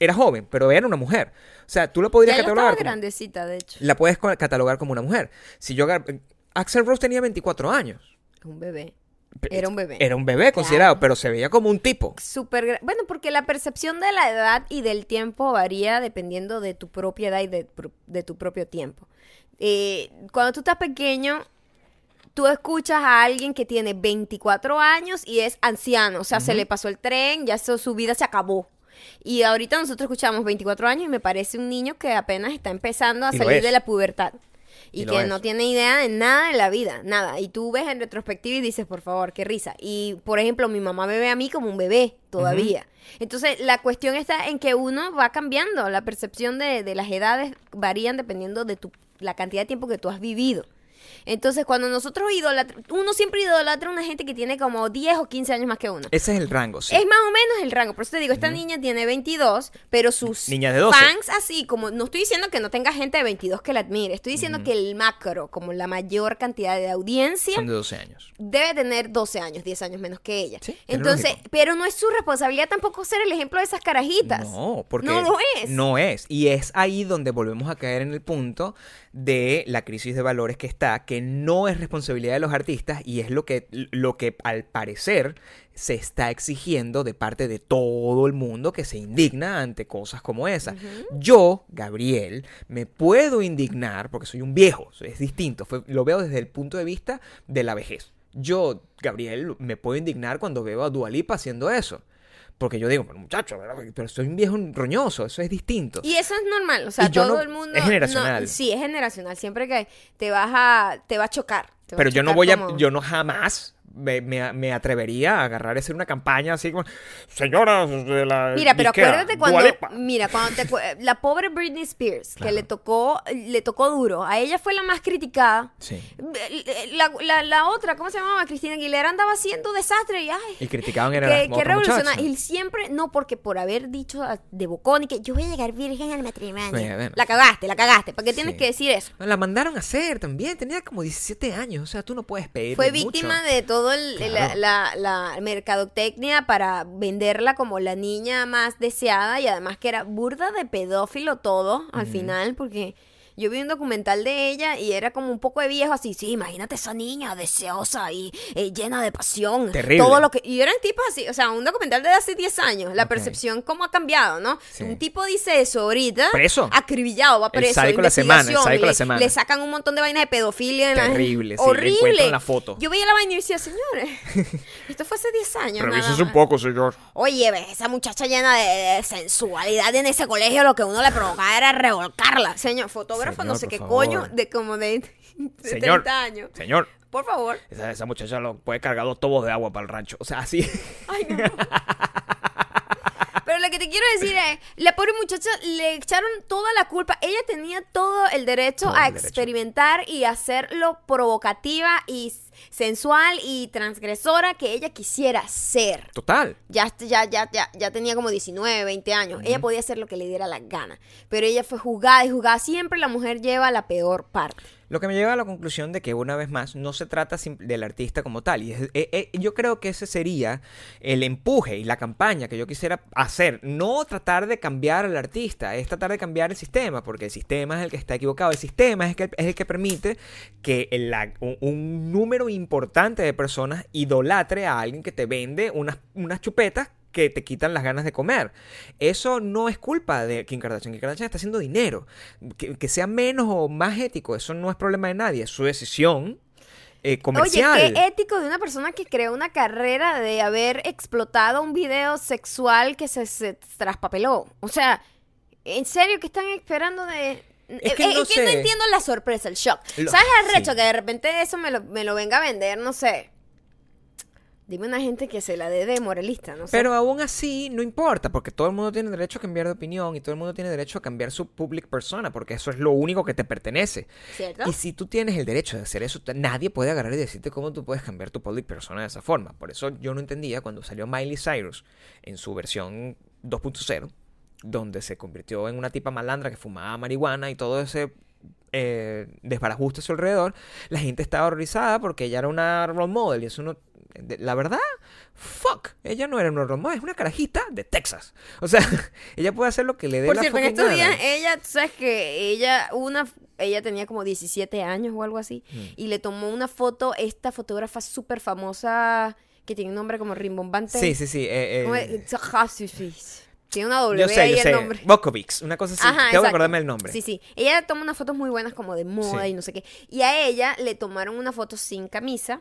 era joven, pero era una mujer. O sea, tú la podrías Ya catalogar estaba como- grandecita, de hecho. la puedes catalogar como una mujer. Si yo Axel Rose tenía 24 años. Un bebé. Era un bebé. Era un bebé considerado, pero se veía como un tipo. Súper Bueno, porque la percepción de la edad y del tiempo varía dependiendo de tu propia edad y de, tu propio tiempo. Eh, cuando tú estás pequeño, tú escuchas a alguien que tiene 24 años y es anciano, o sea, se le pasó el tren, ya eso- su vida se acabó. Y ahorita nosotros escuchamos 24 años y me parece un niño que apenas está empezando a Y salir de la pubertad. Y, que es. no tiene idea de nada de la vida, nada. Y tú ves en retrospectiva y dices, por favor, qué risa. Y, por ejemplo, mi mamá me ve a mí como un bebé todavía. Entonces, la cuestión está en que uno va cambiando. La percepción de, de las edades varían dependiendo de tu, la cantidad de tiempo que tú has vivido. Entonces, cuando nosotros idolatramos, uno siempre idolatra a una gente que tiene como 10 o 15 años más que uno. Ese es el rango, sí. Es más o menos el rango. Por eso te digo, esta niña tiene 22, pero sus Niña de 12. fans así, como no estoy diciendo que no tenga gente de 22 que la admire, estoy diciendo que el macro, como la mayor cantidad de audiencia, Son de 12 años. debe tener 12 años, 10 años menos que ella. Sí, Entonces, pero no es su responsabilidad tampoco ser el ejemplo de esas carajitas. No, porque No lo es. No es. Y es ahí donde volvemos a caer en el punto de la crisis de valores que está, que no es responsabilidad de los artistas y es lo que, lo que al parecer se está exigiendo de parte de todo el mundo que se indigna ante cosas como esa. Yo, Gabriel, me puedo indignar porque soy un viejo, es distinto, fue- lo veo desde el punto de vista de la vejez. Yo, Gabriel, me puedo indignar cuando veo a Dualipa haciendo eso. Porque yo digo, pero muchacho, pero soy un viejo roñoso, eso es distinto. Y eso es normal, o sea, todo no- el mundo es generacional. no, sí, es generacional, siempre que te vas a te va a chocar. te va a Pero yo no voy a, yo no jamás me, me- me atrevería a agarrar y hacer una campaña así como, señoras de la Mira, pero disquera, acuérdate cuando, Dua Lipa". mira, cuando te, la pobre Britney Spears, Claro. que le tocó, le tocó duro, a ella fue la más criticada. Sí. La, la- la otra, ¿cómo se llamaba? Cristina Aguilera andaba haciendo desastre y ay, Y criticaban era que, revolucionar. Y siempre, no, porque por haber dicho a- de bocón y que yo voy a llegar virgen al matrimonio. Bueno. La cagaste, la cagaste. ¿Para qué tienes Sí. que decir eso? La mandaron a hacer también, tenía como 17 años, o sea, tú no puedes pedir Fue mucho. víctima de todo el, Claro. la, la, la mercadotecnia para venderla como la niña más deseada y además que era burda de pedófilo todo al final porque Yo vi un documental de ella y era como un poco de viejo así, sí, imagínate esa niña deseosa y eh, llena de pasión. Terrible. Todo lo que y eran tipos así, o sea, un documental de hace 10 años, la percepción cómo ha cambiado, ¿no? Sí. Un tipo dice eso ahorita, Preso. acribillado, va El preso, de la semana, el de la le- semana. le sacan un montón de vainas de pedofilia en la- Terrible, sí, le horrible. la foto. Yo veía la vaina y decía, señores, esto fue hace 10 años. Revísese un más". poco, señor. Oye, ves, esa muchacha llena de, de sensualidad en ese colegio, lo que uno le provocaba era revolcarla. Señor, fotógrafo, no Señor, sé qué favor. coño, de como de, de Señor. 30 años. Señor. Por favor. Esa, esa muchacha lo puede cargar dos tobos de agua para el rancho. O sea, así. Ay, no. Pero lo que te quiero decir es, la pobre muchacha le echaron toda la culpa. Ella tenía todo el derecho Todo a el derecho. experimentar y hacerlo provocativa y sensual y transgresora que ella quisiera ser. Total. Ya, ya, ya, ya, ya tenía como 19, 20 años. Ella podía hacer lo que le diera la gana. Pero ella fue juzgada y juzgada. Siempre la mujer lleva la peor parte. Lo que me lleva a la conclusión de que una vez más no se trata del artista como tal. Y eh, eh, yo creo que ese sería el empuje y la campaña que yo quisiera hacer. No tratar de cambiar al artista, es tratar de cambiar el sistema, porque el sistema es el que está equivocado. El sistema es el que, es el que permite que un, un número importante de personas idolatre a alguien que te vende unas, unas chupetas que te quitan las ganas de comer. Eso no es culpa de Kim Kardashian. Kim Kardashian está haciendo dinero. Que, que sea menos o más ético, eso no es problema de nadie. Es su decisión eh, comercial. Oye, qué ético de una persona que creó una carrera de haber explotado un video sexual que se, se traspapeló. O sea, ¿en serio qué están esperando de...? Es que Eh, no es que no entiendo la sorpresa, el shock. Lo- ¿Sabes arrecho sí. que de repente eso me lo, me lo venga a vender? No sé. Dime una gente que se la dé de moralista, no sé. Pero aún así no importa, porque todo el mundo tiene derecho a cambiar de opinión y todo el mundo tiene derecho a cambiar su public persona, porque eso es lo único que te pertenece. ¿Cierto? Y si tú tienes el derecho de hacer eso, nadie puede agarrar y decirte cómo tú puedes cambiar tu public persona de esa forma. Por eso yo no entendía cuando salió Miley Cyrus en su versión 2.0, donde se convirtió en una tipa malandra que fumaba marihuana y todo ese eh, desbarajuste a su alrededor, la gente estaba horrorizada porque ella era una role model y eso no... La verdad, fuck, ella no era una model, es una carajita de Texas. O sea, ella puede hacer lo que le dé Por la cierto, en estos días ella, tú sabes que ella, una, ella tenía como 17 años o algo así, Mm. y le tomó una foto, esta fotógrafa súper famosa, que tiene un nombre como rimbombante. Sí, sí, sí. eh, ¿Cómo eh? Tiene una W yo sé, yo el sé. nombre. Bokovics, una cosa así. Ajá, Tengo que acordarme el nombre. Sí, sí. Ella toma unas fotos muy buenas como de moda Sí. y no sé qué. Y a ella le tomaron una foto sin camisa.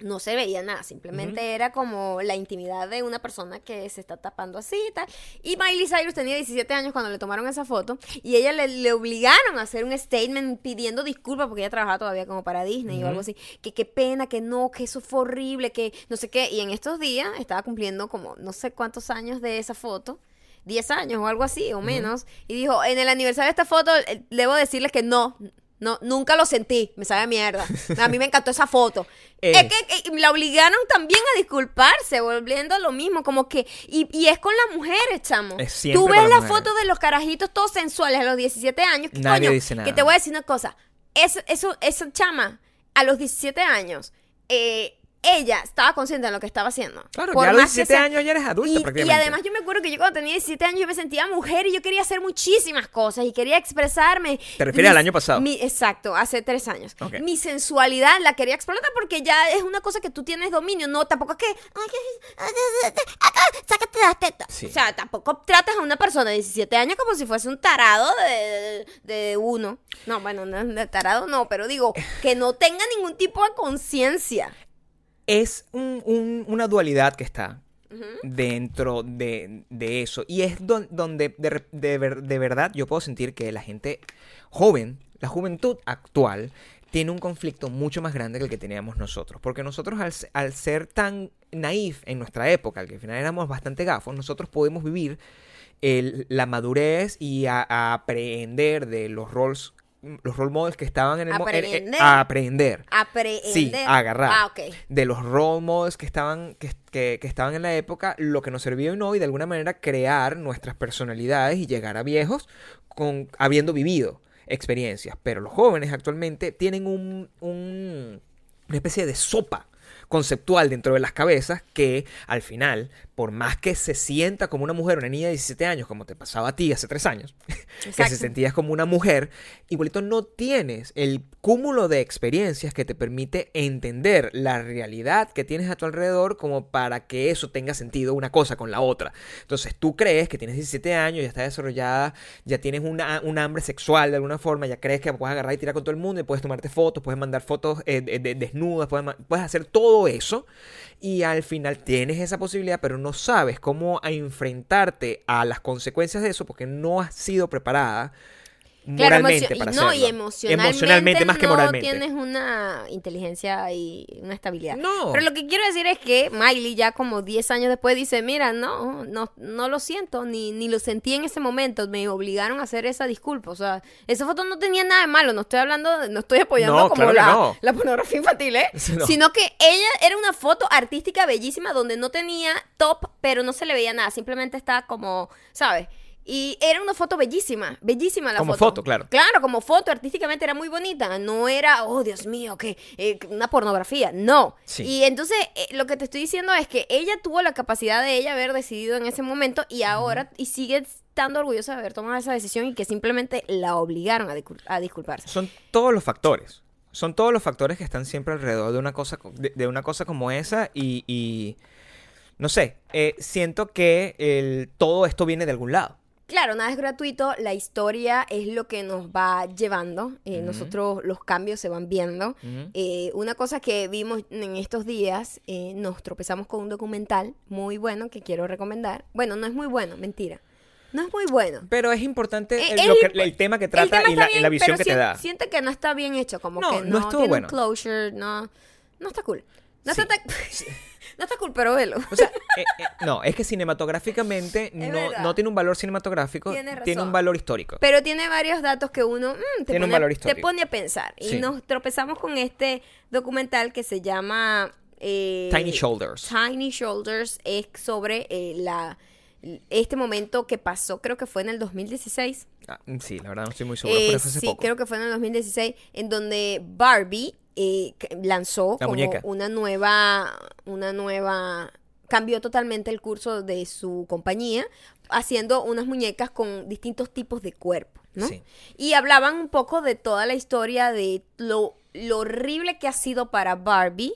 No se veía nada, simplemente era como la intimidad de una persona que se está tapando así y tal. Y Miley Cyrus tenía 17 años cuando le tomaron esa foto y ella le, le obligaron a hacer un statement pidiendo disculpas porque ella trabajaba todavía como para Disney o algo así. Que qué pena, que no, que eso fue horrible, que no sé qué. Y en estos días estaba cumpliendo como no sé cuántos años de esa foto. 10 años o algo así, o menos. Y dijo, en el aniversario de esta foto, eh, debo decirles que no, no, nunca lo sentí, me sabe a mierda. A mí me encantó esa foto. Eh. Es que eh, la obligaron también a disculparse, volviendo a lo mismo, como que, y, y es con las mujeres, chamo. Es Tú ves las mujeres. fotos de los carajitos todos sensuales a los 17 años, ¿qué Nadie coño? dice nada. Que te voy a decir una cosa, eso, eso, esa chama, a los 17 años, eh, ella estaba consciente de lo que estaba haciendo. Claro, Por ya a los más que 17 sea- años ya eres adulta y, y prácticamente. además yo me acuerdo que yo cuando tenía 17 años yo me sentía mujer y yo quería hacer muchísimas cosas y quería expresarme. ¿Te refieres al Mis- año pasado? mi- exacto, hace tres años. Ok. Mi sensualidad la quería explotar porque ya es una cosa que tú tienes dominio, no, tampoco es que... "Ay, acá, sácate las tetas. Sí. O sea, tampoco tratas a una persona de 17 años como si fuese un tarado de, de uno. No, bueno, no, de tarado no, pero digo, que no tenga ningún tipo de conciencia. Es un- un- una dualidad que está dentro de, de eso. Y es don- donde de, de ver- de verdad yo puedo sentir que la gente joven, la juventud actual, tiene un conflicto mucho más grande que el que teníamos nosotros. Porque nosotros al, al ser tan naif en nuestra época, que al final éramos bastante gafos, nosotros podemos vivir el- la madurez y a, a aprender de los roles los role models que estaban en el en- en- Aprender. a aprender Aprender. Sí, agarrar. Ah, de los role models que estaban, que, que- que estaban en la época, lo que nos servía hoy de alguna manera crear nuestras personalidades y llegar a viejos con habiendo vivido experiencias. Pero los jóvenes actualmente tienen un, un- una especie de sopa conceptual dentro de las cabezas que al final, por más que se sienta como una mujer, una niña de 17 años, como te pasaba a ti hace tres años, que se sentías como una mujer, igualito no tienes el cúmulo de experiencias que te permite entender la realidad que tienes a tu alrededor como para que eso tenga sentido una cosa con la otra. Entonces tú crees que tienes 17 años, ya estás desarrollada, ya tienes una, un hambre sexual de alguna forma, ya crees que puedes agarrar y tirar con todo el mundo y puedes tomarte fotos, puedes mandar fotos eh, de- de- desnudas, puedes, puedes hacer todo eso y al final tienes esa posibilidad, pero no sabes cómo enfrentarte a las consecuencias de eso porque no has sido preparada moralmente para no, hacerlo. y emocionalmente, Emocionalmente más que no moralmente. tienes una inteligencia y una estabilidad. No. Pero lo que quiero decir es que Miley ya como 10 años después dice, mira, no, no, no lo siento, ni, ni lo sentí en ese momento, me obligaron a hacer esa disculpa. O sea, esa foto no tenía nada de malo, no estoy hablando, no estoy apoyando No, como claro que la, no. la pornografía infantil, ¿eh? Sino que ella era una foto artística bellísima donde no tenía top, pero no se le veía nada, simplemente estaba como, ¿sabes? Y era una foto bellísima, bellísima la Como foto. foto, claro. Claro, como foto, artísticamente era muy bonita. No era, oh Dios mío, que eh, una pornografía. No. Sí. Y entonces eh, lo que te estoy diciendo es que ella tuvo la capacidad de ella haber decidido en ese momento y ahora, y sigue estando orgullosa de haber tomado esa decisión y que simplemente la obligaron a, discul- a disculparse. Son todos los factores. Son todos los factores que están siempre alrededor de una cosa, co- de, de una cosa como esa y, y no sé, eh, siento que el, todo esto viene de algún lado. Claro, nada es gratuito, la historia es lo que nos va llevando, eh, nosotros los cambios se van viendo. Eh, una cosa que vimos en estos días, eh, nos tropezamos con un documental muy bueno que quiero recomendar. Bueno, no es muy bueno, mentira. No es muy bueno. Pero es importante el, es lo que- imp- el tema que trata tema y la, y bien, la visión que te sien- da. Siente que no está bien hecho, como No, que no no, tiene bueno. un closure, no, no está cool. No, Sí. está tan- no está cool, pero velo. O sea, eh, eh, no, es que cinematográficamente no, no tiene un valor cinematográfico, Tienes tiene un valor histórico. Pero tiene varios datos que uno mm, te, Tiene un pone, valor te pone a pensar. Y nos tropezamos con este documental que se llama... eh, Tiny Shoulders. Tiny Shoulders es sobre la este momento que pasó, creo que fue en el 2016. Ah, sí, la verdad no estoy muy seguro, Eh, pero fue hace sí, poco. creo que fue en el 2016, en donde Barbie eh, lanzó La como muñeca. una nueva, una nueva, cambió totalmente el curso de su compañía, haciendo unas muñecas con distintos tipos de cuerpo, ¿no? Sí. Y hablaban un poco de toda la historia de lo, lo horrible que ha sido para Barbie.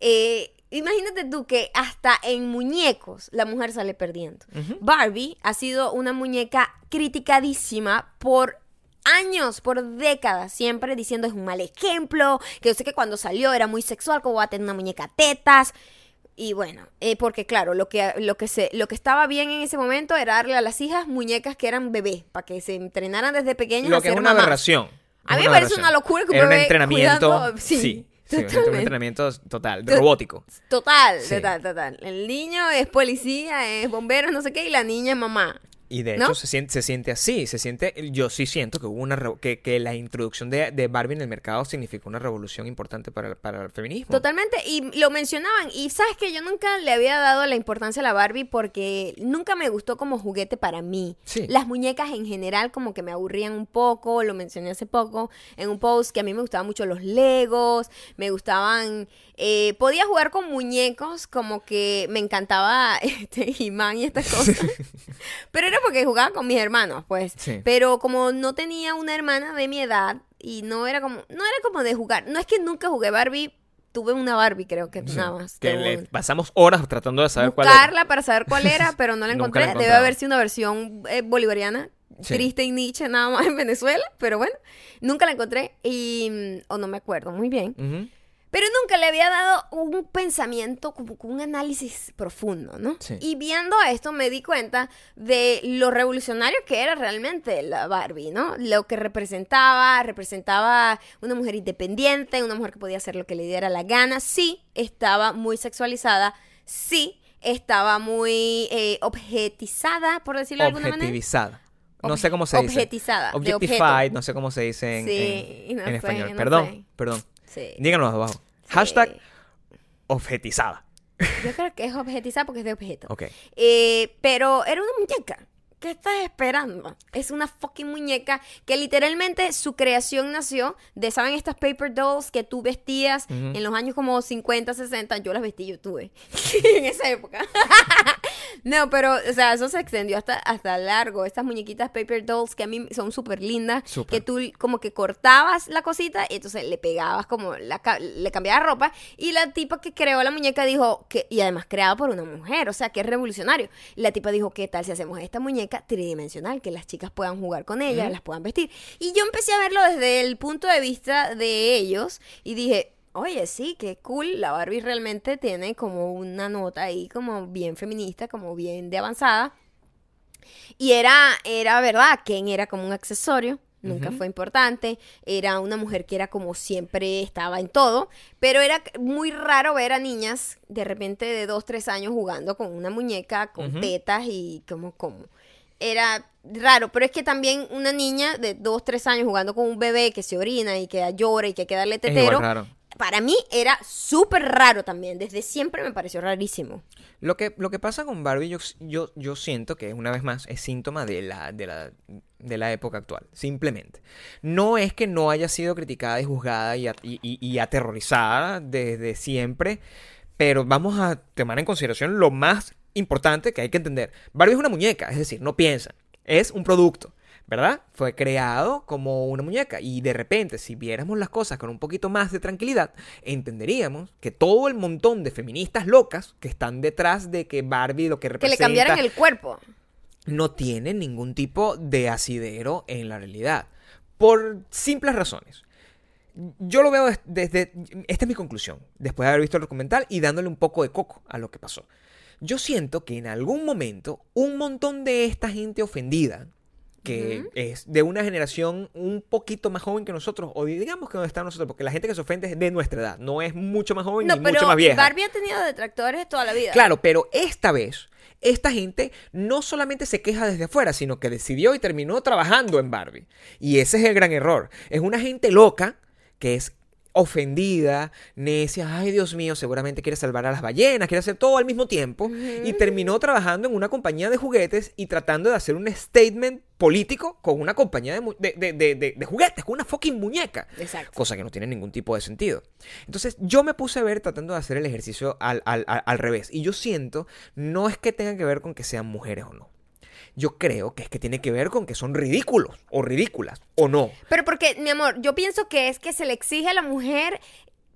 Eh, imagínate tú que hasta en muñecos la mujer sale perdiendo. Barbie ha sido una muñeca criticadísima por años, por décadas, siempre diciendo es un mal ejemplo, que yo sé que cuando salió era muy sexual, como va a tener una muñeca tetas. Y bueno, eh, porque claro, lo que, lo, que se, lo que estaba bien en ese momento era darle a las hijas muñecas que eran bebés, para que se entrenaran desde pequeñas Lo a que es ser una mamás. aberración. A Es mí me una parece una locura que un Era un bebé entrenamiento. cuidando- sí, sí, sí, un entrenamiento total, To- robótico. Total, Sí. total, total. El niño es policía, es bombero, no sé qué, y la niña es mamá. Y de ¿No? hecho se siente, se siente así, se siente, yo sí siento que hubo una que, que la introducción de, de Barbie en el mercado significó una revolución importante para, el- para el feminismo. Totalmente, y lo mencionaban, y sabes que yo nunca le había dado la importancia a la Barbie porque nunca me gustó como juguete para mí. Sí. Las muñecas en general como que me aburrían un poco, lo mencioné hace poco en un post que a mí me gustaban mucho los Legos, me gustaban, eh, podía jugar con muñecos como que me encantaba este He-Man y estas cosas, pero era porque jugaba con mis hermanos, pues. Sí. Pero como no tenía una hermana de mi edad y no era como, no era como de jugar, no es que nunca jugué Barbie, tuve una Barbie creo que Sí, nada más. que le pasamos horas tratando de saber cuál era. Buscarla para saber cuál era, pero no la encontré. la Debe haber sido una versión eh, bolivariana, Sí. triste y Nietzsche nada más en Venezuela, pero bueno, nunca la encontré y, mm, o no me acuerdo muy bien. Ujú. Pero nunca le había dado un pensamiento, como un análisis profundo, ¿no? Sí. Y viendo esto me di cuenta de lo revolucionario que era realmente la Barbie, ¿no? Lo que representaba, representaba una mujer independiente, una mujer que podía hacer lo que le diera la gana. Sí, estaba muy sexualizada, sí, estaba muy eh, objetizada, por decirlo de alguna manera. Objetivizada. No sé cómo se dice. objetizada, objeto. Objectified, no sé cómo se dice en, Sí, en- no en sé, español. no perdón, sé. perdón. Sí. Díganos abajo. Hashtag objetizada. Yo creo que es objetizada porque es de objeto. Ok. Eh, pero era una muñeca. ¿Qué estás esperando? Es una fucking muñeca que literalmente su creación nació de, ¿saben estas paper dolls que tú vestías en los años como 50, 60? Yo las vestí, yo tuve en esa época. No, pero, o sea, eso se extendió hasta, hasta largo. Estas muñequitas paper dolls que a mí son súper lindas, que tú como que cortabas la cosita y entonces le pegabas como, la, le cambiabas ropa y la tipa que creó la muñeca dijo que, y además creada por una mujer, o sea, que es revolucionario. La tipa dijo, ¿qué tal si hacemos esta muñeca tridimensional, que las chicas puedan jugar con ella, las puedan vestir? Y yo empecé a verlo desde el punto de vista de ellos y dije, Oye, sí, qué cool. La Barbie realmente tiene como una nota ahí como bien feminista, como bien de avanzada. Y era, era verdad, Ken era como un accesorio, nunca fue importante, era una mujer que era como siempre estaba en todo, pero era muy raro ver a niñas de repente de dos, tres años jugando con una muñeca, con Ujú. tetas y como, como. Era raro, pero es que también una niña de dos, tres años jugando con un bebé que se orina y que llora y que hay que darle Es tetero, raro. Para mí era súper raro también, desde siempre me pareció rarísimo. Lo que, lo que pasa con Barbie, yo, yo, siento que una vez más es síntoma de la, de, la, de la época actual, simplemente. No es que no haya sido criticada y juzgada y- y- y aterrorizada desde siempre, pero vamos a tomar en consideración lo más importante que hay que entender. Barbie es una muñeca, es decir, no piensa, es un producto. ¿Verdad? Fue creado como una muñeca. Y de repente, si viéramos las cosas con un poquito más de tranquilidad, entenderíamos que todo el montón de feministas locas que están detrás de que Barbie lo que Que le representa cambiaran el cuerpo. no tiene ningún tipo de asidero en la realidad. Por simples razones. Yo lo veo des- desde... Esta es mi conclusión, después de haber visto el documental y dándole un poco de coco a lo que pasó. Yo siento que en algún momento un montón de esta gente ofendida, que es de una generación un poquito más joven que nosotros, o digamos que donde están nosotros, porque la gente que se ofende es de nuestra edad, no es mucho más joven No, ni pero mucho más vieja. Barbie ha tenido detractores toda la vida. Claro, pero esta vez, esta gente no solamente se queja desde afuera, sino que decidió y terminó trabajando en Barbie. Y ese es el gran error. Es una gente loca que es ofendida, necia, ay Dios mío, seguramente quiere salvar a las ballenas, quiere hacer todo al mismo tiempo, y terminó trabajando en una compañía de juguetes y tratando de hacer un statement político con una compañía de, mu- de- de- de- de- de juguetes, con una fucking muñeca Exacto. cosa que no tiene ningún tipo de sentido. Entonces yo me puse a ver tratando de hacer el ejercicio al, al- al- al revés. Y yo siento, no es que tenga que ver con que sean mujeres o no. Yo creo que es que tiene que ver con que son ridículos o ridículas o no. Pero porque, mi amor, yo pienso que es que se le exige a la mujer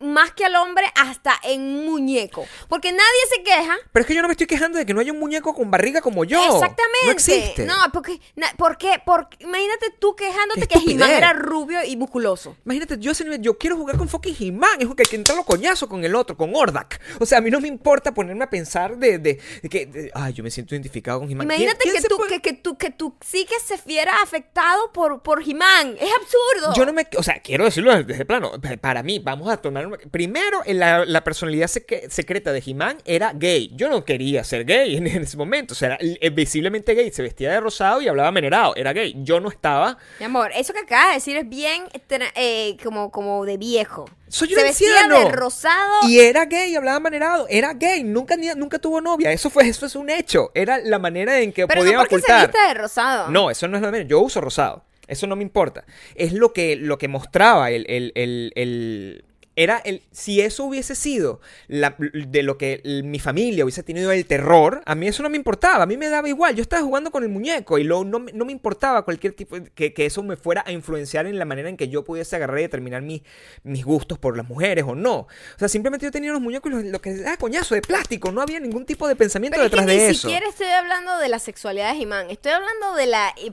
más que al hombre hasta en muñeco. Porque nadie se queja. Pero es que yo no me estoy quejando de que no haya un muñeco con barriga como yo. Exactamente. No existe. No, porque, na- ¿por qué? Porque, imagínate tú quejándote ¡Qué que estupidez! era rubio y musculoso. Imagínate, yo, yo quiero jugar con fucking He-Man. Es que hay que entrar los coñazos con el otro, con Ordak. O sea, a mí no me importa ponerme a pensar de, de- de que, de- ay, yo me siento identificado con. ¿Quién- Imagínate quién que tú, puede- que, que tú, que tú sí que se fiera afectado por, por He-Man. Es absurdo. Yo no me. O sea, quiero decirlo desde plano. pa- Para mí, vamos a tomar. Primero, la, la personalidad secre- secreta de He-Man era gay. Yo no quería ser gay en, en ese momento. O sea, era eh, visiblemente gay. Se vestía de rosado y hablaba menerado. Era gay. Yo no estaba. Mi amor, eso que acabas de decir es bien eh, como, como de viejo. Soy un Se vestía anciano. de rosado. Y era gay, hablaba manerado. Era gay. Nunca, ni- nunca tuvo novia. Eso fue eso es un hecho. Era la manera en que pero podía no porque ocultar. se de rosado. No, eso no es lo menos. Yo uso rosado. Eso no me importa. Es lo que, lo que mostraba el, el- el- el- Era el. Si eso hubiese sido la- de lo que mi familia hubiese tenido el terror, a mí eso no me importaba. A mí me daba igual. Yo estaba jugando con el muñeco y lo, no, me- no me importaba cualquier tipo. de- Que, que eso me fuera a influenciar en la manera en que yo pudiese agarrar y determinar mis, mis gustos por las mujeres o no. O sea, simplemente yo tenía los muñecos y los- lo que. Ah, coñazo, de plástico. No había ningún tipo de pensamiento Pero es que detrás ni de eso. siquiera estoy hablando de la sexualidad de He-Man. Estoy hablando de la, eh,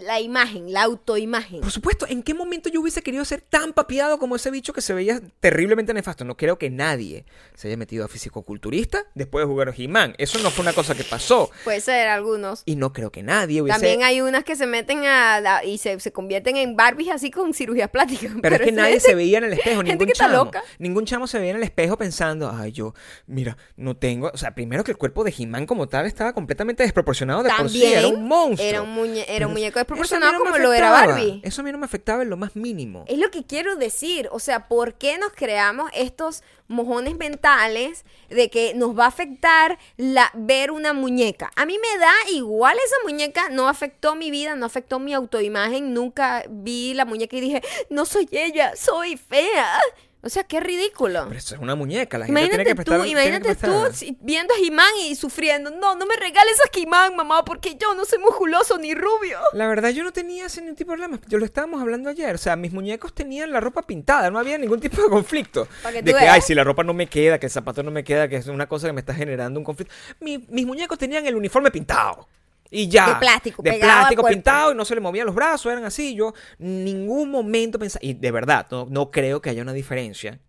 la imagen, la autoimagen. Por supuesto, ¿en qué momento yo hubiese querido ser tan papiado como ese bicho que se veía terriblemente nefasto? No creo que nadie se haya metido a físico-culturista después de jugar a He-Man. Eso no fue una cosa que pasó. Puede ser algunos. Y no creo que nadie hubiese... También hay unas que se meten a la- y se, se convierten en Barbies así con cirugías plásticas. Pero, es que nadie gente- se veía en el espejo, gente ningún que está chamo. loca. Ningún chamo se veía en el espejo pensando, ay, yo, mira, no tengo. O sea, primero que el cuerpo de He-Man como tal estaba completamente desproporcionado de por sí, También era un monstruo. era un muñe- era un muñeco desproporcionado no como lo era. Barbie. Eso a mí no me afectaba en lo más mínimo. Es lo que quiero decir. O sea, ¿por qué nos creamos estos mojones mentales de que nos va a afectar la, ver una muñeca. A mí me da igual esa muñeca, no afectó mi vida, no afectó mi autoimagen, nunca vi la muñeca y dije, no soy ella, soy fea. O sea, qué ridículo. Pero eso es una muñeca, la gente tiene Imagínate que prestar tú, tiene que imagínate tú si- viendo a He-Man y sufriendo. No, no me regales a He-Man, mamá, porque yo no soy musculoso ni rubio. La verdad, yo no tenía ese ningún tipo de problema. Yo lo estábamos hablando ayer. O sea, mis muñecos tenían la ropa pintada. No había ningún tipo de conflicto. Que de que, veas. ay, si la ropa no me queda, que el zapato no me queda, que es una cosa que me está generando un conflicto. Mi- mis muñecos tenían el uniforme pintado. Y ya. De plástico, De plástico pintado y no se le movían los brazos, eran así. Yo ningún momento pensaba. Y de verdad, no, no creo que haya una diferencia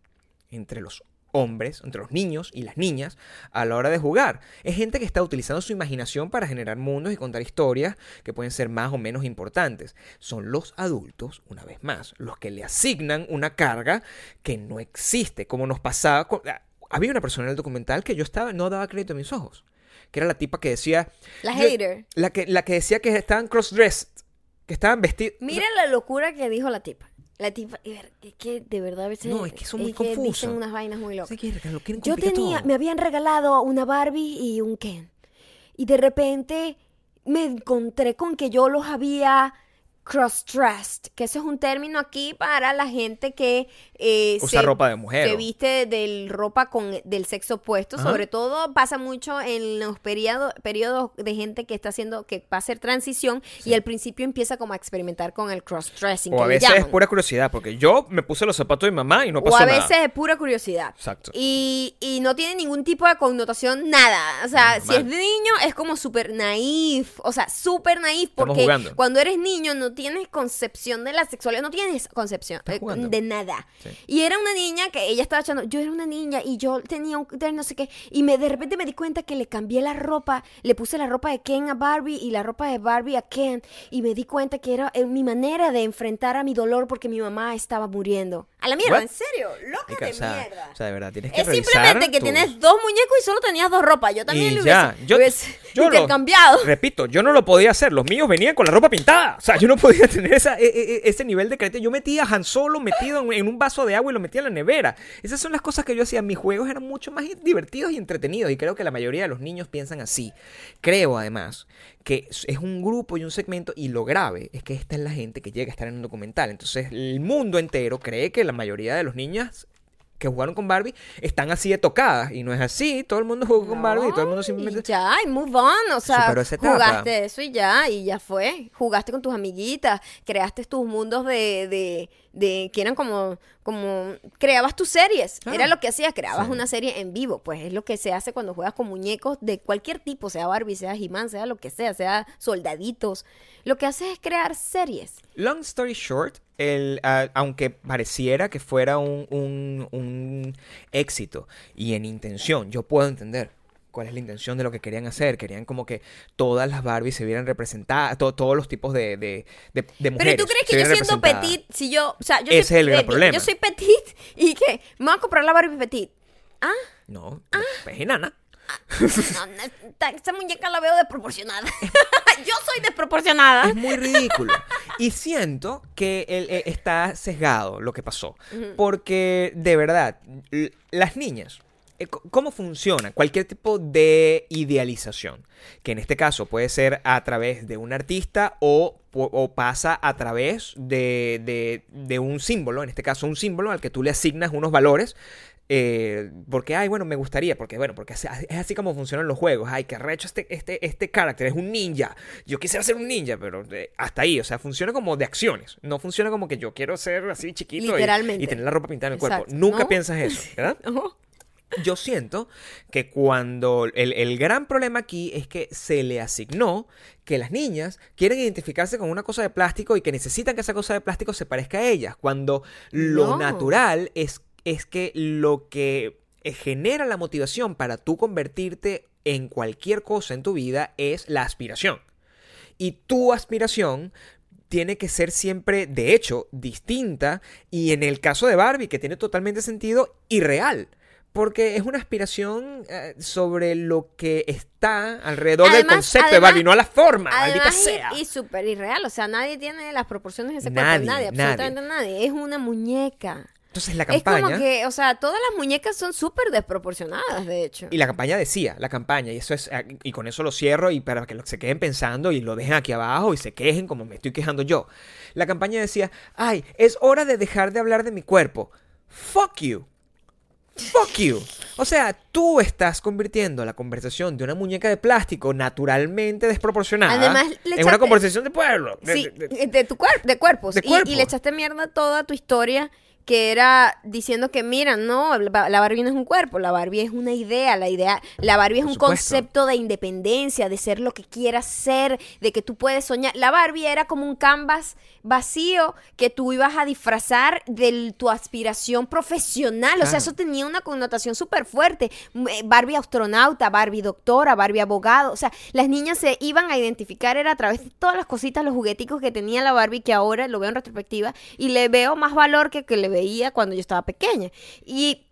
entre los hombres, entre los niños y las niñas a la hora de jugar. Es gente que está utilizando su imaginación para generar mundos y contar historias que pueden ser más o menos importantes. Son los adultos, una vez más, los que le asignan una carga que no existe, como nos pasaba con... ah, Había una persona en el documental que yo estaba, no daba crédito a mis ojos, que era la tipa que decía... La hater. La que, la que decía que estaban cross-dressed, que estaban vestidos... Mira la locura que dijo la tipa. La tipa, es que de verdad a veces. No, es que son muy dicen confusos. unas vainas muy locas. Sí, que lo quieren Yo tenía, todo. me habían regalado una Barbie y un Ken. Y de repente me encontré con que yo los había cross-dressed, que ese es un término aquí para la gente que eh, Usa ropa de mujer, se viste del ropa con del sexo opuesto, Ajá. sobre todo pasa mucho en los periodos periodos de gente que está haciendo que va a hacer transición y al principio empieza como a experimentar con el cross-dressing, O a veces es pura curiosidad, porque yo me puse los zapatos de mi mamá y no pasó O a nada. veces es pura curiosidad. Exacto. Y, y no tiene ningún tipo de connotación, nada. O sea, No, si es de niño, es como súper naif. O sea, súper naif. Porque cuando eres niño no tienes concepción de la sexualidad, no tienes concepción eh, de nada. Sí. Y era una niña que ella estaba echando. Yo era una niña y yo tenía un no sé qué. Y me de repente me di cuenta que le cambié la ropa. Le puse la ropa de Ken a Barbie y la ropa de Barbie a Ken. Y me di cuenta que era eh, mi manera de enfrentar a mi dolor porque mi mamá estaba muriendo. A la mierda, What? en serio, loca Mica, de o, sea, mierda. o sea, de verdad, tienes que Es simplemente que tus- tienes dos muñecos y solo tenías dos ropas. Yo también Y le ya, hubiese, yo, hubiese yo lo- intercambiado. repito, yo no lo podía hacer. Los míos venían con la ropa pintada. O sea, yo no podía tener esa, e- e- ese nivel de carácter. Yo metía a Han Solo metido en, en un vaso de agua y lo metía en la nevera. Esas son las cosas que yo hacía. Mis juegos eran mucho más divertidos y entretenidos. Y creo que la mayoría de los niños piensan así. Creo, además, que es un grupo y un segmento. Y lo grave es que esta es la gente que llega a estar en un documental. Entonces, el mundo entero cree que la mayoría de los niños que jugaron con Barbie están así de tocadas. Y no es así. Todo el mundo jugó con Barbie y todo el mundo simplemente. y ya, y move on. O sea, jugaste eso y ya, y ya fue. Jugaste con tus amiguitas, creaste tus mundos de, de, de que eran como, como, creabas tus series. Claro. Era lo que hacías, creabas Sí. una serie en vivo. Pues es lo que se hace cuando juegas con muñecos de cualquier tipo, sea Barbie, sea He-Man, sea lo que sea, sea soldaditos. Lo que haces es crear series. Long story short, el, aunque pareciera que fuera un, un- un éxito y en intención, yo puedo entender cuál es la intención de lo que querían hacer. Querían como que todas las Barbies se vieran representadas, to- todos los tipos de, de, de- de mujeres. Pero tú crees que yo siendo petit, si yo, o sea, yo Ese soy, es el gran eh, problema. Yo soy petit y qué, me voy a comprar la Barbie petit. Ah, No, es enana. no, esta- esta muñeca la veo desproporcionada. yo soy desproporcionada. Es muy ridículo. Y siento que él, eh, está sesgado lo que pasó. Porque, de verdad, las niñas, ¿cómo funciona? Cualquier tipo de idealización, que en este caso puede ser a través de un artista o, pasa a través de, de- de un símbolo, en este caso un símbolo al que tú le asignas unos valores. eh, porque, ay, bueno, me gustaría, porque, bueno, porque es así como funcionan los juegos. Ay, que recho este, este, este carácter, es un ninja. Yo quisiera ser un ninja, pero eh, hasta ahí, o sea, funciona como de acciones. No funciona como que yo quiero ser así chiquito y- Literalmente. y, tener la ropa pintada en el cuerpo. Nunca ¿no? piensas eso, ¿verdad? Yo siento que cuando el, el gran problema aquí es que se le asignó que las niñas quieren identificarse con una cosa de plástico y que necesitan que esa cosa de plástico se parezca a ellas, cuando lo No. natural es, es que lo que eh, genera la motivación para tú convertirte en cualquier cosa en tu vida es la aspiración. Y tu aspiración tiene que ser siempre, de hecho, distinta y en el caso de Barbie, que tiene totalmente sentido, irreal. Porque es una aspiración eh, sobre lo que está alrededor del Además- concepto de además- Barbie, no a la forma, maldita sea. y, y súper irreal. O sea, nadie tiene las proporciones de ese cuerpo. Nadie, absolutamente nadie. Es una muñeca. Entonces la Es campaña... como que, o sea, todas las muñecas son súper desproporcionadas, de hecho. Y la campaña decía, la campaña, y eso es, ah, y con eso lo cierro y para que se queden pensando y lo dejen aquí abajo y se quejen como me estoy quejando yo. La campaña decía, ay, es hora de dejar de hablar de mi cuerpo. Fuck you. Fuck you. O sea, tú estás convirtiendo la conversación de una muñeca de plástico naturalmente desproporcionada Además, le en una conversación de pueblo. De- Sí, de- tu cuerpo, de cuerpos. De Y- cuerpo. Y, le echaste mierda toda tu historia que era diciendo que, mira, no, la la Barbie no es un cuerpo, la Barbie es una idea, la idea, la Barbie es Por un supuesto. concepto de independencia, de ser lo que quieras ser, de que tú puedes soñar. La Barbie era como un canvas vacío que tú ibas a disfrazar de tu aspiración profesional, o sea, eso tenía una connotación súper fuerte. M- eh, Barbie astronauta, Barbie doctora, Barbie abogado. O sea, las niñas se iban a identificar era a través de todas las cositas, los jugueticos que tenía la Barbie, que ahora lo veo en retrospectiva y le veo más valor que que le veía cuando yo estaba pequeña. Y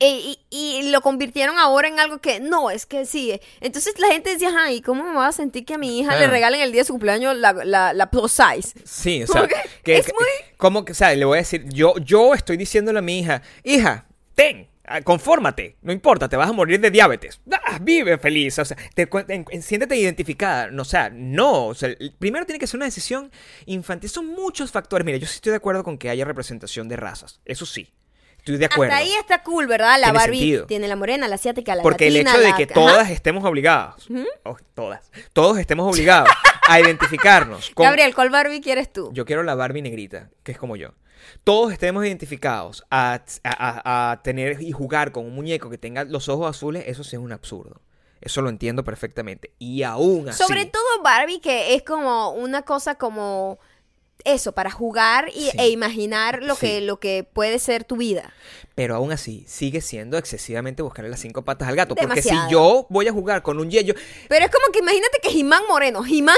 eh, y, y lo convirtieron ahora en algo que no, es que sí. Entonces la gente decía, ay, ¿cómo me voy a sentir que a mi hija le regalen el día de su cumpleaños la, la, la plus size? Sí, o sea, que es que- muy- como que, o sea, le voy a decir, yo, yo estoy diciéndole a mi hija, hija, ten, ah, confórmate, no importa, te vas a morir de diabetes, Ah, vive feliz, o sea, te, en- en- siéntete identificada, no, o sea, no, o sea, primero tiene que ser una decisión infantil, son muchos factores, mira, yo sí estoy de acuerdo con que haya representación de razas, eso sí, estoy de acuerdo. Hasta ahí está cool, ¿verdad? La Tiene Barbie sentido. tiene la morena, la asiática, la Porque latina, el hecho de la- que ajá. todas estemos obligados, oh, todas, todos estemos obligados a identificarnos con, Gabriel, ¿cuál Barbie quieres tú? Yo quiero la Barbie negrita, que es como yo. Todos estemos identificados a, a- a- a tener y jugar con un muñeco que tenga los ojos azules, eso sí es un absurdo. Eso lo entiendo perfectamente. Y aún así. Sobre todo Barbie, que es como una cosa como eso, para jugar y, Sí. e imaginar lo, Sí. que, lo que puede ser tu vida. Pero aún así, sigue siendo excesivamente buscarle las cinco patas al gato. Porque si yo voy a jugar con un Yeyo. Pero es como que imagínate que Jimán Moreno, Jimán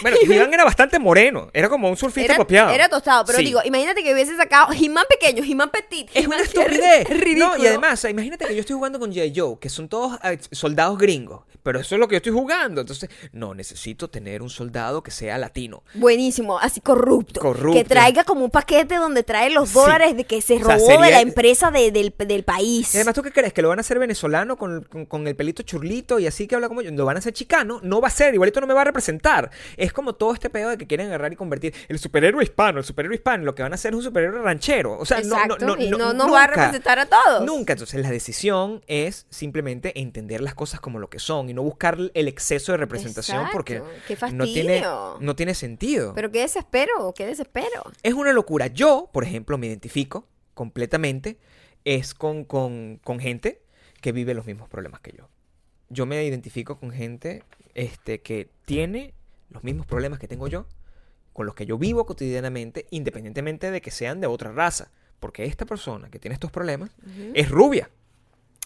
Bueno, Iván era bastante moreno. Era como un surfista copiado. era tostado, pero Sí. digo, imagínate que hubiese sacado Jimán pequeño, Jimán petit. Es una estupidez. ridículo. No, y además, o sea, imagínate que yo estoy jugando con J. Joe, que son todos eh, soldados gringos. Pero eso es lo que yo estoy jugando. Entonces, no, necesito tener un soldado que sea latino. Buenísimo, así corrupto. Corrupto. Que traiga como un paquete donde trae los Sí. dólares de que se O sea, robó de la empresa de- del, del país. Y además, ¿tú qué crees? ¿Que lo van a hacer venezolano con, con- con el pelito churlito y así que habla como yo? ¿Lo van a hacer chicano? No va a ser, igualito no me va a representar. Es como todo este pedo de que quieren agarrar y convertir el superhéroe hispano, el superhéroe hispano, lo que van a hacer es un superhéroe ranchero. O sea, no, no, no, y no, no va a representar a todos. Nunca. Entonces, la decisión es simplemente entender las cosas como lo que son y no buscar el exceso de representación Exacto. porque Qué no tiene, no tiene sentido. Pero qué desespero, qué desespero. Es una locura. Yo, por ejemplo, me identifico completamente es con, con, con gente que vive los mismos problemas que yo. Yo me identifico con gente este, que tiene los mismos problemas que tengo yo, con los que yo vivo cotidianamente, independientemente de que sean de otra raza. Porque esta persona que tiene estos problemas es rubia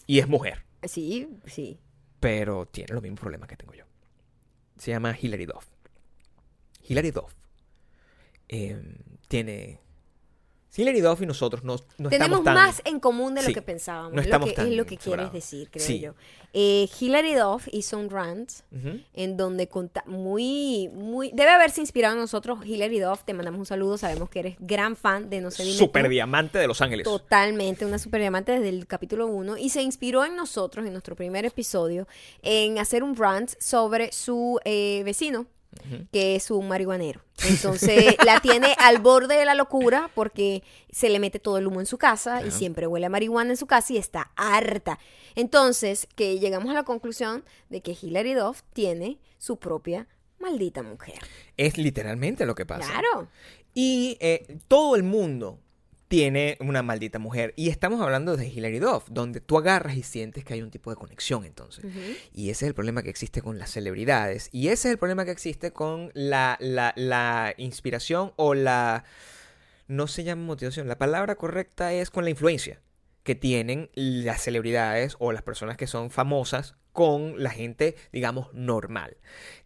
y es mujer, Sí, sí. pero tiene los mismos problemas que tengo yo. Se llama Hilary Duff. Hilary Duff eh, tiene... Hilary Duff y nosotros no, no Tenemos estamos tan... más en común de lo Sí, que pensábamos. no es estamos lo que, tan es lo que quieres decir, creo Sí. yo. Eh, Hilary Duff hizo un rant en donde conta muy, muy... Debe haberse inspirado en nosotros. Hilary Duff, te mandamos un saludo. Sabemos que eres gran fan de No sé dime Super tú. diamante de Los Ángeles. Totalmente, una super diamante desde el capítulo 1 y se inspiró en nosotros, en nuestro primer episodio, en hacer un rant sobre su eh, vecino, que es un marihuanero. Entonces la tiene al borde de la locura porque se le mete todo el humo en su casa y siempre huele a marihuana en su casa y está harta. Entonces, que llegamos a la conclusión de que Hilary Duff tiene su propia maldita mujer. Es literalmente lo que pasa. Claro. Y eh, todo el mundo tiene una maldita mujer. Y estamos hablando de Hilary Duff, donde tú agarras y sientes que hay un tipo de conexión entonces. Y ese es el problema que existe con las celebridades. Y ese es el problema que existe con la, la, la inspiración o la... No se llama motivación. La palabra correcta es con la influencia que tienen las celebridades o las personas que son famosas con la gente, digamos, normal.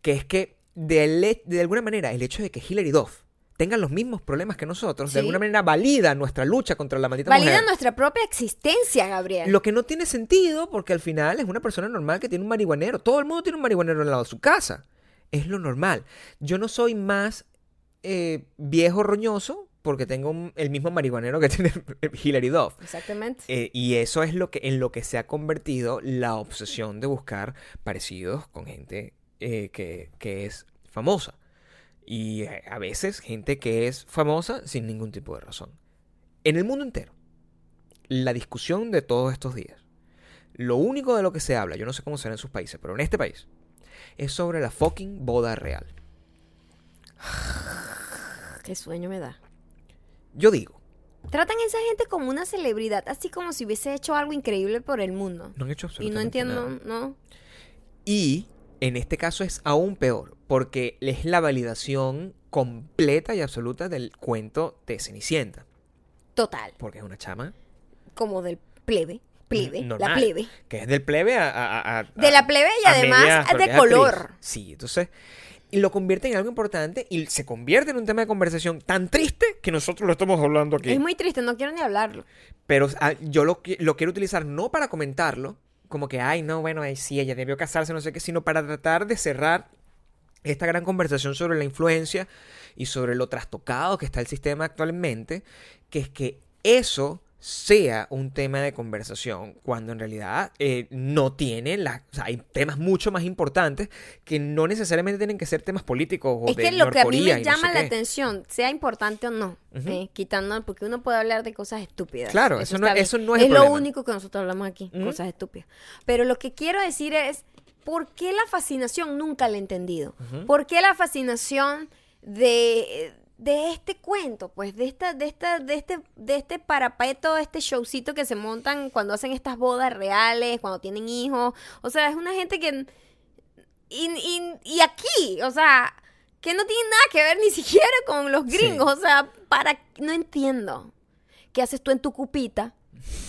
Que es que de, de alguna manera el hecho de que Hilary Duff tengan los mismos problemas que nosotros, Sí. de alguna manera valida nuestra lucha contra la maldita Valida mujer. nuestra propia existencia, Gabriel. Lo que no tiene sentido porque al final es una persona normal que tiene un marihuanero. Todo el mundo tiene un marihuanero al lado de su casa. Es lo normal. Yo no soy más eh, viejo roñoso porque tengo un- el mismo marihuanero que tiene Hilary Duff. Exactamente. Eh, y eso es lo que, en lo que se ha convertido la obsesión de buscar parecidos con gente eh, que, que es famosa. Y eh, a veces gente que es famosa sin ningún tipo de razón. En el mundo entero, la discusión de todos estos días, lo único de lo que se habla, yo no sé cómo será en sus países, pero en este país, es sobre la fucking boda real. Qué sueño me da. Yo digo, Tratan a esa gente como una celebridad, así como si hubiese hecho algo increíble por el mundo. no han hecho Y no absolutamente entiendo, nada. ¿no? Y en este caso es aún peor, porque es la validación completa y absoluta del cuento de Cenicienta. Total. Porque es una chama Como del plebe. Plebe. normal, La plebe. que es del plebe a... a- a- De la plebe y además de actriz. color. Sí, entonces... Y lo convierte en algo importante y se convierte en un tema de conversación tan triste que nosotros lo estamos hablando aquí. Es muy triste, no quiero ni hablarlo. Pero ah, yo lo, lo quiero utilizar no para comentarlo, como que, ay, no, bueno, ay, sí, ella debió casarse, no sé qué, sino para tratar de cerrar esta gran conversación sobre la influencia y sobre lo trastocado que está el sistema actualmente, que es que eso sea un tema de conversación cuando en realidad eh, no tiene la o sea, hay temas mucho más importantes que no necesariamente tienen que ser temas políticos o es de que lo que a mí me y no sé llama la qué. atención, sea importante o no, eh, quitando, porque uno puede hablar de cosas estúpidas. Claro, eso no- eso no es el lo único que nosotros hablamos aquí, cosas estúpidas. Pero lo que quiero decir es, ¿por qué la fascinación nunca la he entendido? ¿Por qué la fascinación de, de este cuento? Pues de esta, de esta, de este, de este parapeto, este showcito que se montan cuando hacen estas bodas reales, cuando tienen hijos. O sea, es una gente que y, y- y aquí, o sea, que no tiene nada que ver ni siquiera con los gringos. O sea, para. No entiendo. ¿Qué haces tú en tu cupita?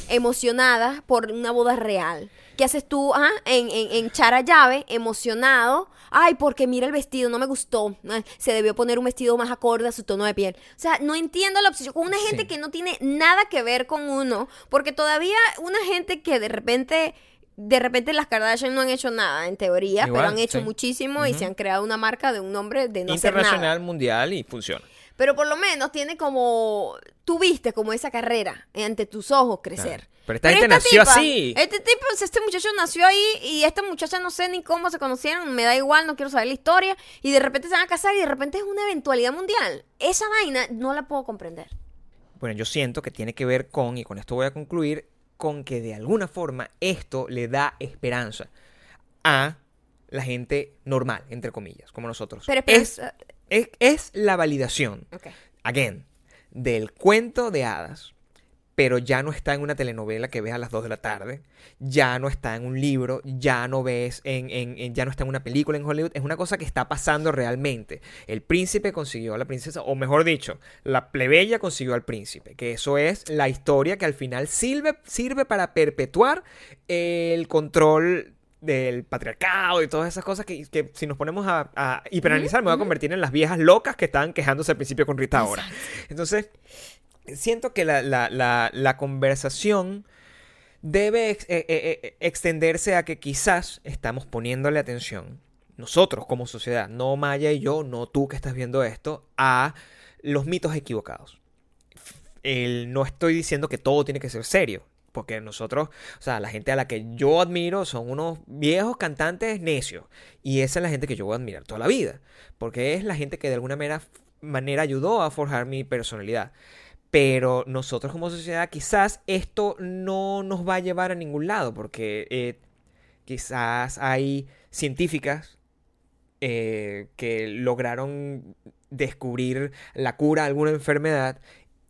Emocionada por una boda real. ¿Qué haces tú ah, en, en, en Chara Llave? Emocionado. Ay, porque mira el vestido, no me gustó. Ay, Se debió poner un vestido más acorde a su tono de piel. O sea, no entiendo la obsesión con una gente Sí. que no tiene nada que ver con uno. Porque todavía una gente que de repente de repente las Kardashian no han hecho nada, en teoría, Igual, pero han hecho sí. muchísimo y se han creado una marca de un nombre de no hacer internacional, nada. mundial y funciona. Pero por lo menos tiene como, tú viste como esa carrera ante tus ojos crecer. Claro. Pero esta gente nació así. Este tipo, este muchacho nació ahí y esta muchacha no sé ni cómo se conocieron, me da igual, no quiero saber la historia. Y de repente se van a casar y de repente es una eventualidad mundial. Esa vaina no la puedo comprender. Bueno, yo siento que tiene que ver con, y con esto voy a concluir, con que de alguna forma esto le da esperanza a la gente normal, entre comillas, como nosotros. Pero es, es, es la validación, again, del cuento de hadas, pero ya no está en una telenovela que ves a las 2 de la tarde, ya no está en un libro, ya no ves en, en- en- ya no está en una película en Hollywood, es una cosa que está pasando realmente. El príncipe consiguió a la princesa, o mejor dicho, la plebeya consiguió al príncipe, que eso es la historia que al final sirve, sirve para perpetuar el control del patriarcado y todas esas cosas que, que si nos ponemos a, a hiperanalizar me voy a convertir en las viejas locas que estaban quejándose al principio con Rita ahora. Entonces, siento que la, la- la- la conversación debe ex- eh, eh, eh, extenderse a que quizás estamos poniéndole atención, nosotros como sociedad, no Maya y yo, no tú que estás viendo esto, a los mitos equivocados. El- no estoy diciendo que todo tiene que ser serio. Porque nosotros, o sea, la gente a la que yo admiro son unos viejos cantantes necios. Y esa es la gente que yo voy a admirar toda la vida. Porque es la gente que de alguna manera, manera ayudó a forjar mi personalidad. Pero nosotros como sociedad quizás esto no nos va a llevar a ningún lado. Porque eh, quizás hay científicas eh, que lograron descubrir la cura a alguna enfermedad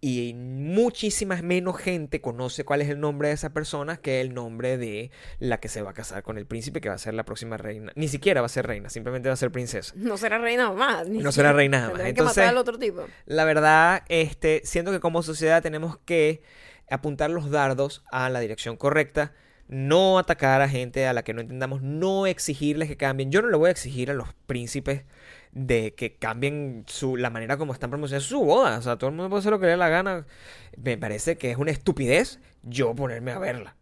y muchísima menos gente conoce cuál es el nombre de esa persona que el nombre de la que se va a casar con el príncipe que va a ser la próxima reina. Ni siquiera va a ser reina, simplemente va a ser princesa. No será reina más. ni No será siquiera. reina más. Que Entonces- matar al otro tipo. La verdad, este, siento que como sociedad tenemos que apuntar los dardos a la dirección correcta, no atacar a gente a la que no entendamos, no exigirles que cambien. Yo no le voy a exigir a los príncipes de que cambien su, la manera como están promocionando su boda. O sea, todo el mundo puede hacer lo que le dé la gana. Me parece que es una estupidez yo ponerme a verla.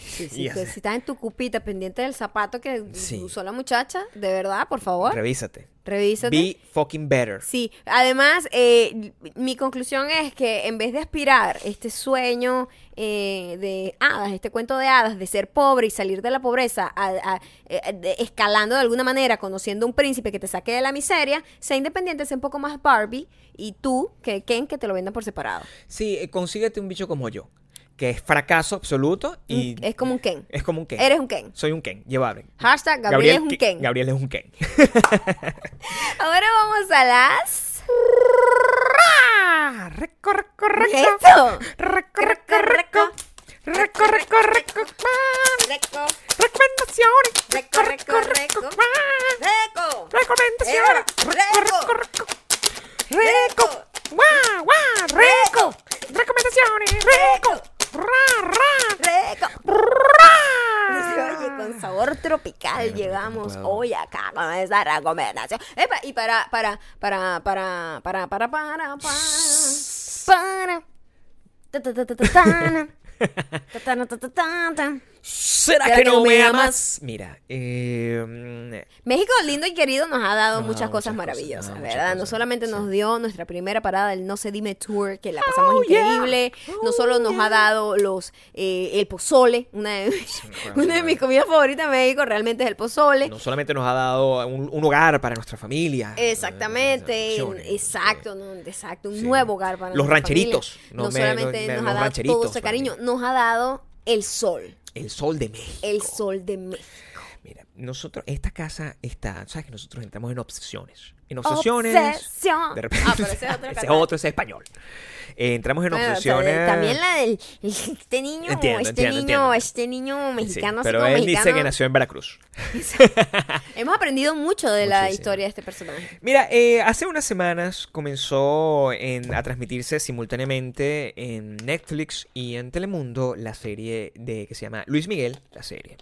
Sí, Y sí, así. que si estás en tu cupita pendiente del zapato que Sí. usó la muchacha, de verdad, por favor, Revísate. revísate. Be fucking better. Sí, además, eh, mi conclusión es que en vez de aspirar este sueño eh, de hadas, este cuento de hadas, de ser pobre y salir de la pobreza, a- a- eh, de- escalando de alguna manera, conociendo un príncipe que te saque de la miseria, sea independiente, sea un poco más Barbie, y tú, que Ken, que te lo vendan por separado. Sí, consíguete un bicho como yo, que es fracaso absoluto y Es como un Ken. es como un Ken. Eres un Ken. Soy un Ken, llevable. Hashtag Gabriel, es un Ke- Ken. Gabriel es un Ken. Ahora vamos a las... Reco, reco, reco. ¡Eso! Reco, reco, reco. Reco, reco, reco. Reco, Recomendaciones. reco, reco, reco. Reco. Recomendaciones. Reco. Reco, reco, reco. Reco. Guau, guau. Reco. Recomendaciones. Reco. Ra, ra. Reco. Ra. Oye, con sabor tropical llegamos no hoy acá con esa recomendación. Epa, y para, para, para, para, para, para, para, para, para. ¿Será ¿Será que no me amas? Mira, eh, México lindo y querido nos ha dado Nos ha muchas cosas muchas maravillosas, nos ¿verdad? No solamente nos dio nuestra primera parada del No se dime tour, que la pasamos Oh, yeah. increíble, no solo nos ha dado los eh, el pozole, una de, acuerdo, una de mis comidas favoritas de México realmente es el pozole. no solamente nos ha dado un, un hogar para nuestra familia. Exactamente, eh, un- opciones, exacto, no, exacto, un Sí. nuevo hogar para Los nuestra rancheritos, familia. no No, me- solamente no- me- nos los ha dado todo ese cariño, nos ha dado el sol, El sol de México. el sol de México. Mira, nosotros, esta casa está, sabes que nosotros entramos en obsesiones. En obsesiones. Obsesión. De repente, Ah, pero ese es otro ese canal. otro, ese es español. Eh, entramos en Bueno, obsesiones. también la del este niño, Entiendo, este entiendo, niño, entiendo. este niño Sí, mexicano, así pero como él dice que nació en Veracruz. Hemos aprendido mucho de la historia de este personaje. Mira, eh, hace unas semanas comenzó en- a transmitirse simultáneamente en Netflix y en Telemundo la serie de que se llama Luis Miguel, la serie.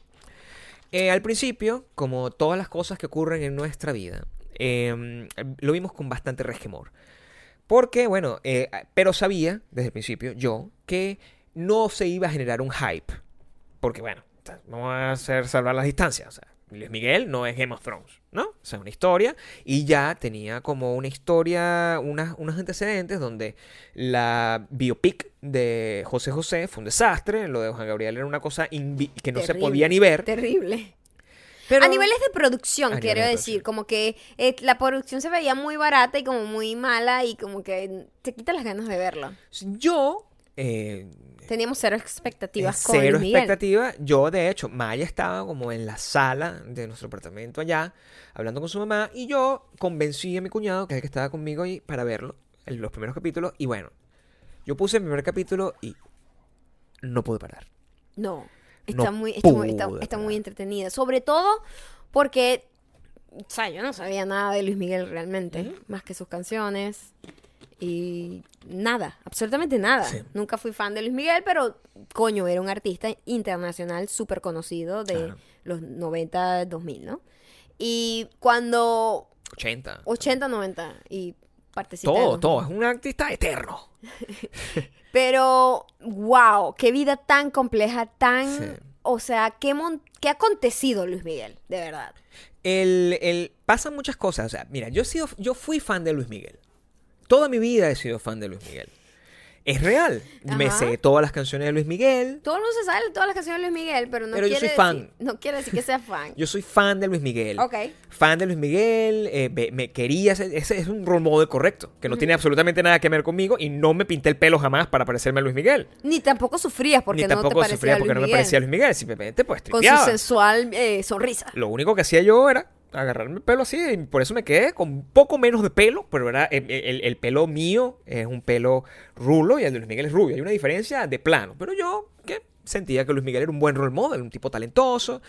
Eh, al principio, como todas las cosas que ocurren en nuestra vida, eh, lo vimos con bastante resquemor. Porque, bueno, eh, pero sabía desde el principio yo que no se iba a generar un hype. Porque, bueno, vamos a hacer salvar las distancias. O sea, Luis Miguel no es Game of Thrones, ¿no? O sea, una historia. Y ya tenía como una historia, unas, unos antecedentes donde la biopic de José José fue un desastre. Lo de Juan Gabriel era una cosa que no se Terrible, podía ni ver. Terrible. Pero- a niveles de producción, quiero de decir, producción. como que eh, la producción se veía muy barata y como muy mala y como que te quita las ganas de verlo. Yo. Eh, Teníamos cero expectativas con cero Luis Miguel. expectativa. Yo, de hecho, Maya estaba como en la sala de nuestro apartamento allá, hablando con su mamá, y yo convencí a mi cuñado, que es el que estaba conmigo ahí, para verlo, en los primeros capítulos, y bueno, yo puse el primer capítulo y no pude parar. No, está, No muy, está, muy, está- está muy entretenida. Sobre todo porque, o sea, yo no sabía nada de Luis Miguel realmente, más que sus canciones y nada, absolutamente nada. Sí. Nunca fui fan de Luis Miguel, pero coño, era un artista internacional súper conocido de los 90, 2000, ¿no? Y cuando 80. 80, 90 y partecita de Todo, 2000. todo. Es un artista eterno. Pero, wow, qué vida tan compleja, tan... Sí. O sea, ¿qué, mon- qué ha acontecido, Luis Miguel? De verdad. El, el- pasan muchas cosas. O sea, mira, yo, he sido, yo fui fan de Luis Miguel. Toda mi vida he sido fan de Luis Miguel. Es real. Me sé todas las canciones de Luis Miguel. Todo el mundo se sabe todas las canciones de Luis Miguel, pero no Pero yo quiere soy fan. decir- no quiere decir que sea fan. Yo soy fan de Luis Miguel. Ok. Fan de Luis Miguel. eh, me, me quería. ser- Ese es un role model correcto. Que no tiene absolutamente nada que ver conmigo. Y no me pinté el pelo jamás para parecerme a Luis Miguel. Ni tampoco sufrías porque Ni no te tampoco parecía sufría a Luis porque no me parecía a Luis Miguel. Simplemente pues Con su tripeaba. sensual eh, sonrisa. Lo único que hacía yo era agarrarme el pelo así y por eso me quedé con un poco menos de pelo, pero era el, el- el pelo mío es un pelo rulo y el de Luis Miguel es rubio. Hay una diferencia de plano, pero yo que sentía que Luis Miguel era un buen role model, un tipo talentoso.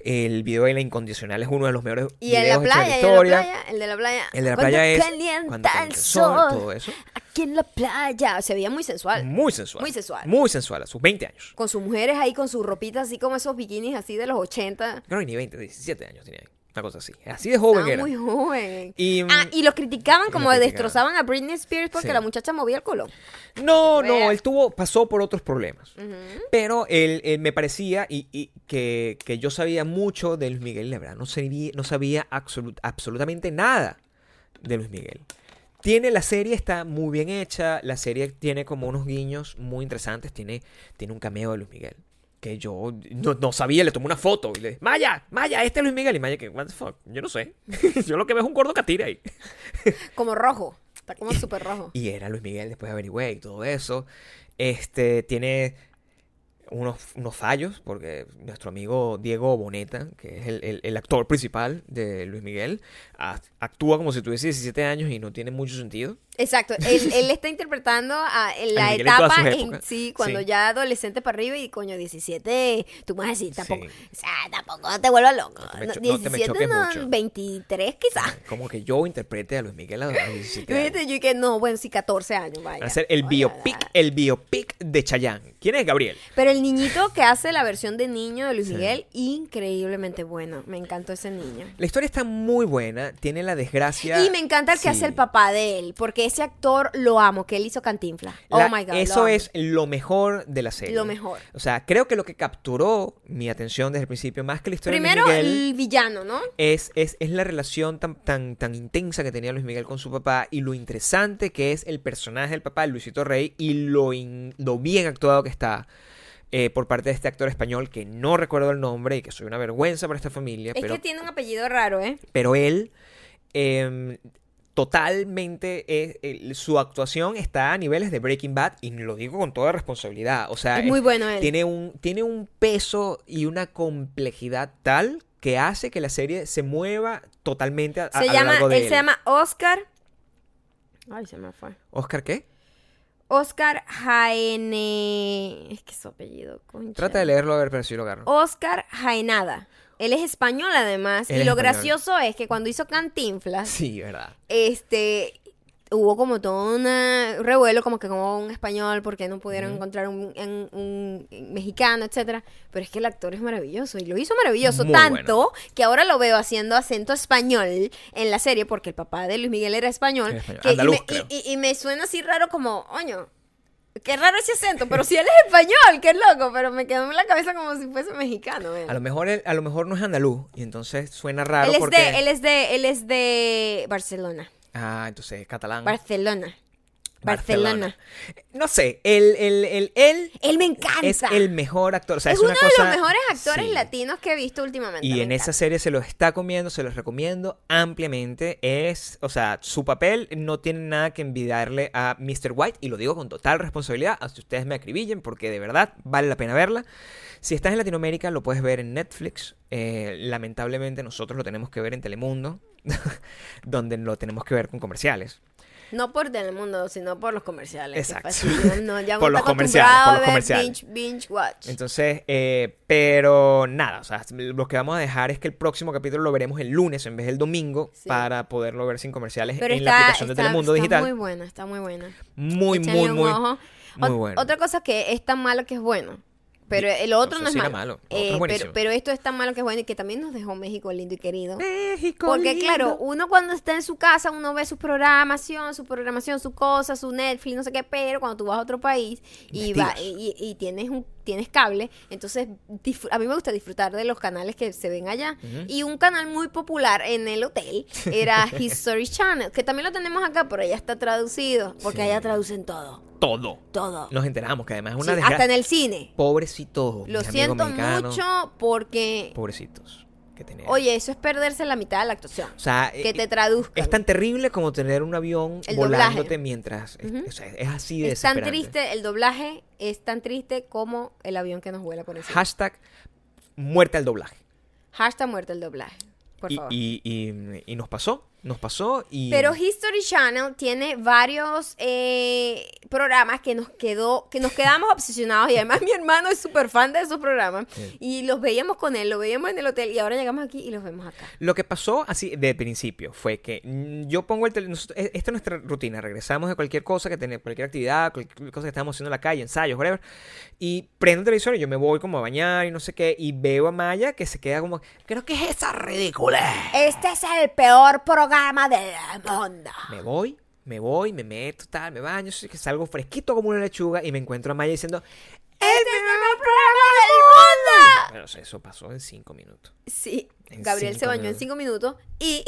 El video de La Incondicional es uno de los mejores Y en la videos hechos playa, y en la historia. playa, el de la playa. El de la playa es calienta cuando calienta el sol, todo eso. Aquí en la playa. Se veía muy sensual. Muy sensual. Muy sensual. Muy sensual, a sus 20 años. Con sus mujeres ahí, con sus ropitas así como esos bikinis así de los 80. No, ni 20, 17 años tenía ahí. Una cosa así. Así de joven Estaba era. muy joven. Y, mm, Ah, y lo criticaban como criticaban. destrozaban a Britney Spears porque Sí. la muchacha movía el culo. No, no, él tuvo, pasó por otros problemas. Pero él, él me parecía y, y que, que yo sabía mucho de Luis Miguel, la verdad, no sabía, no sabía absolut- absolutamente nada de Luis Miguel. Tiene la serie, está muy bien hecha, la serie tiene como unos guiños muy interesantes, tiene, tiene un cameo de Luis Miguel. Que yo no, no sabía, le tomé una foto y le dije, Maya, Maya, este es Luis Miguel. Y Maya, que, what the fuck, yo no sé. yo lo que veo es un gordo catira ahí. Como rojo. Está como súper rojo. Y era Luis Miguel después de averigué y todo eso. Este tiene unos, unos fallos, porque nuestro amigo Diego Boneta, que es el, el- el actor principal de Luis Miguel, actúa como si tuviese 17 años y no tiene mucho sentido. Exacto. Él, él está interpretando a en la Miguel etapa en sí, cuando Sí. ya adolescente para arriba y coño, 17. Tú me vas a decir, tampoco. Sí. O sea, tampoco te vuelvas loco. No No, cho- no te me 17, choques no, mucho. 23 quizás. Como que yo interprete a Luis Miguel a los 17 años. Yo que no, bueno, sí, 14 años, vaya. Va a ser el Oye, biopic, el biopic de Chayanne. ¿Quién es Gabriel? Pero el niñito que hace la versión de niño de Luis Sí. Miguel, increíblemente bueno. Me encantó ese niño. La historia está muy buena, tiene la desgracia. Y me encanta el que hace el papá de él, porque ese actor lo amo, que él hizo Cantinfla. La- oh my God. eso es lo mejor de la serie. Lo mejor. O sea, creo que lo que capturó mi atención desde el principio, más que la historia Primero, de Luis Miguel, el villano, ¿no? es, es, es la relación tan, tan, tan intensa que tenía Luis Miguel con su papá y lo interesante que es el personaje del papá, Luisito Rey, y lo, in- lo bien actuado que está. eh, por parte de este actor español que no recuerdo el nombre y que soy una vergüenza para esta familia, Es pero, que tiene un apellido raro, ¿eh? pero él em, totalmente es- el- su actuación está a niveles de Breaking Bad y lo digo con toda responsabilidad. O sea, es muy bueno él. tiene un, tiene un peso y una complejidad tal que hace que la serie se mueva totalmente a, se a lo largo de él, él. se llama Oscar. Ay, se me fue. ¿Oscar qué? Oscar Jaene. Es que su apellido, concha. Trata de leerlo a ver, pero si lo agarro. Oscar Jaenada. Él es español además. Él y es lo español. gracioso es que cuando hizo Cantinflas, Sí, verdad. este hubo como todo un revuelo como que como un español porque no pudieron encontrar un, un- un mexicano etcétera pero es que el actor es maravilloso y lo hizo maravilloso Muy tanto que ahora lo veo haciendo acento español en la serie porque el papá de Luis Miguel era español, que- y Andaluz, me- y, y- y me suena así raro como oño Qué raro ese acento, pero si él es español, qué loco, pero me quedó en la cabeza como si fuese mexicano. A lo mejor él- a lo mejor no es andaluz y entonces suena raro él es porque de, él es de, él es de Barcelona. ah, entonces es catalán. Barcelona. Barcelona. No sé, el el el él Él me encanta. es el mejor actor, o sea, es es, uno una de cosa los mejores actores sí. latinos que he visto últimamente. Y en esa serie se los está comiendo, se los recomiendo ampliamente. Es, o sea, su papel no tiene nada que envidiarle a Mr. White y lo digo con total responsabilidad, hasta ustedes me acribillen porque de verdad vale la pena verla. Si estás en Latinoamérica lo puedes ver en Netflix. Eh, lamentablemente nosotros lo tenemos que ver en Telemundo, donde lo tenemos que ver con comerciales. No por Telemundo, sino por los comerciales. Exacto. No, ya Por los está comerciales, por los comerciales. Binge, binge watch. Entonces, eh, pero nada, o sea, lo que vamos a dejar es que el próximo capítulo lo veremos el lunes en vez del domingo Sí. para poderlo ver sin comerciales pero en está, la aplicación de está- Telemundo está Digital. muy buena, está muy buena. Muy, Échenle muy, muy, muy bueno. Otra cosa que es tan malo que es bueno. Pero el otro no es sí era malo. Eh, es pero, esto es tan malo que es bueno y que también nos dejó México lindo y querido. México Porque lindo. claro, uno cuando está en su casa, uno ve su programación, su programación, su cosa, su Netflix, no sé qué, pero cuando tú vas a otro país y, va, y, y tienes un tienes cable, entonces a mí me gusta disfrutar de los canales que se ven allá. Y un canal muy popular en el hotel era History Channel, que también lo tenemos acá, pero ya está traducido, porque Sí. allá traducen todo, todo. todo. Nos enteramos que además es Sí, una hasta desgracia. en el cine. Pobrecitos. Lo siento mexicanos. mucho porque, Pobrecitos. Que tener. oye, eso es perderse la mitad de la actuación. o sea, Que eh, te traduzcan. es tan terrible como tener un avión El volándote doblaje. mientras. es- Ujú. o sea, es así de Es tan triste, el doblaje es tan triste como el avión que nos vuela por encima. Hashtag muerte al doblaje. Hashtag muerte el doblaje, por y, favor. y- y- y nos pasó. Nos pasó y... Pero History Channel tiene varios eh, programas que nos quedó, que nos quedamos obsesionados y además mi hermano es súper fan de esos programas Sí. y los veíamos con él, los veíamos en el hotel y ahora llegamos aquí y los vemos acá. Lo que pasó así de principio fue que mm, yo pongo el teléfono. Esta es nuestra rutina. Regresamos de cualquier cosa que tenemos, cualquier actividad, cualquier cosa que estamos haciendo en la calle, ensayos, whatever. Y prendo el televisor y yo me voy como a bañar y no sé qué. Y veo a Maya que se queda como, creo que es esa ridícula. Este es el peor programa del mundo. Me voy, me voy, me meto, tal, me baño, que salgo fresquito como una lechuga y me encuentro a Maya diciendo, Este es el peor programa del mundo. bueno, eso pasó en cinco minutos. Sí, En Gabriel se bañó en cinco minutos y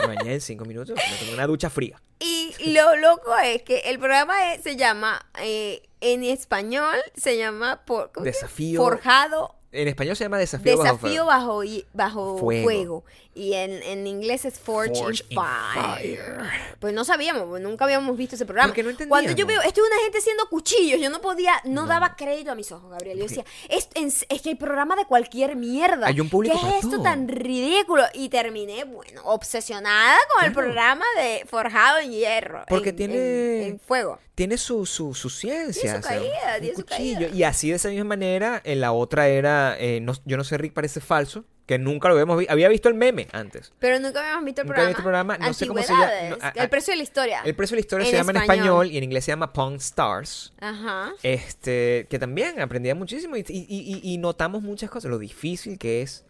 Me bañé en cinco minutos, me tomé una ducha fría. Y lo loco es que el programa es- se llama, eh, en español, se llama por. Desafío- Forjado, En español se llama Desafío, Bajo Desafío Fuego. bajo, y- bajo fuego. Fuego. Y en, en inglés es Forge, Forge in Fire. Fire. Pues no sabíamos, pues nunca habíamos visto ese programa. Porque no Cuando yo veo, entendíamos. esto es una gente haciendo cuchillos, yo no podía, no, daba crédito a mis ojos, Gabriel. Yo decía, es, es, es que hay programa de cualquier mierda. Hay un público ¿Qué para es esto todo. tan ridículo? Y terminé, bueno, obsesionada con el Claro. programa de Forjado en Hierro. Porque en- tiene- En, en fuego. tiene su, su, su ciencia. Tiene su caída, un tiene su cuchillo. caída. Y así de esa misma manera, en la otra era, eh, no- yo no sé, Rick parece falso, que nunca lo habíamos visto. Había visto el meme antes. Pero nunca habíamos visto el Nunca programa. el programa, no sé cómo se llama, Antigüedades, no, a- el precio de la historia. El precio de la historia En se llama en español. y en inglés se llama Pawn Stars. Ajá. Este, que también aprendía muchísimo y, y- y- y notamos muchas cosas. Lo difícil que es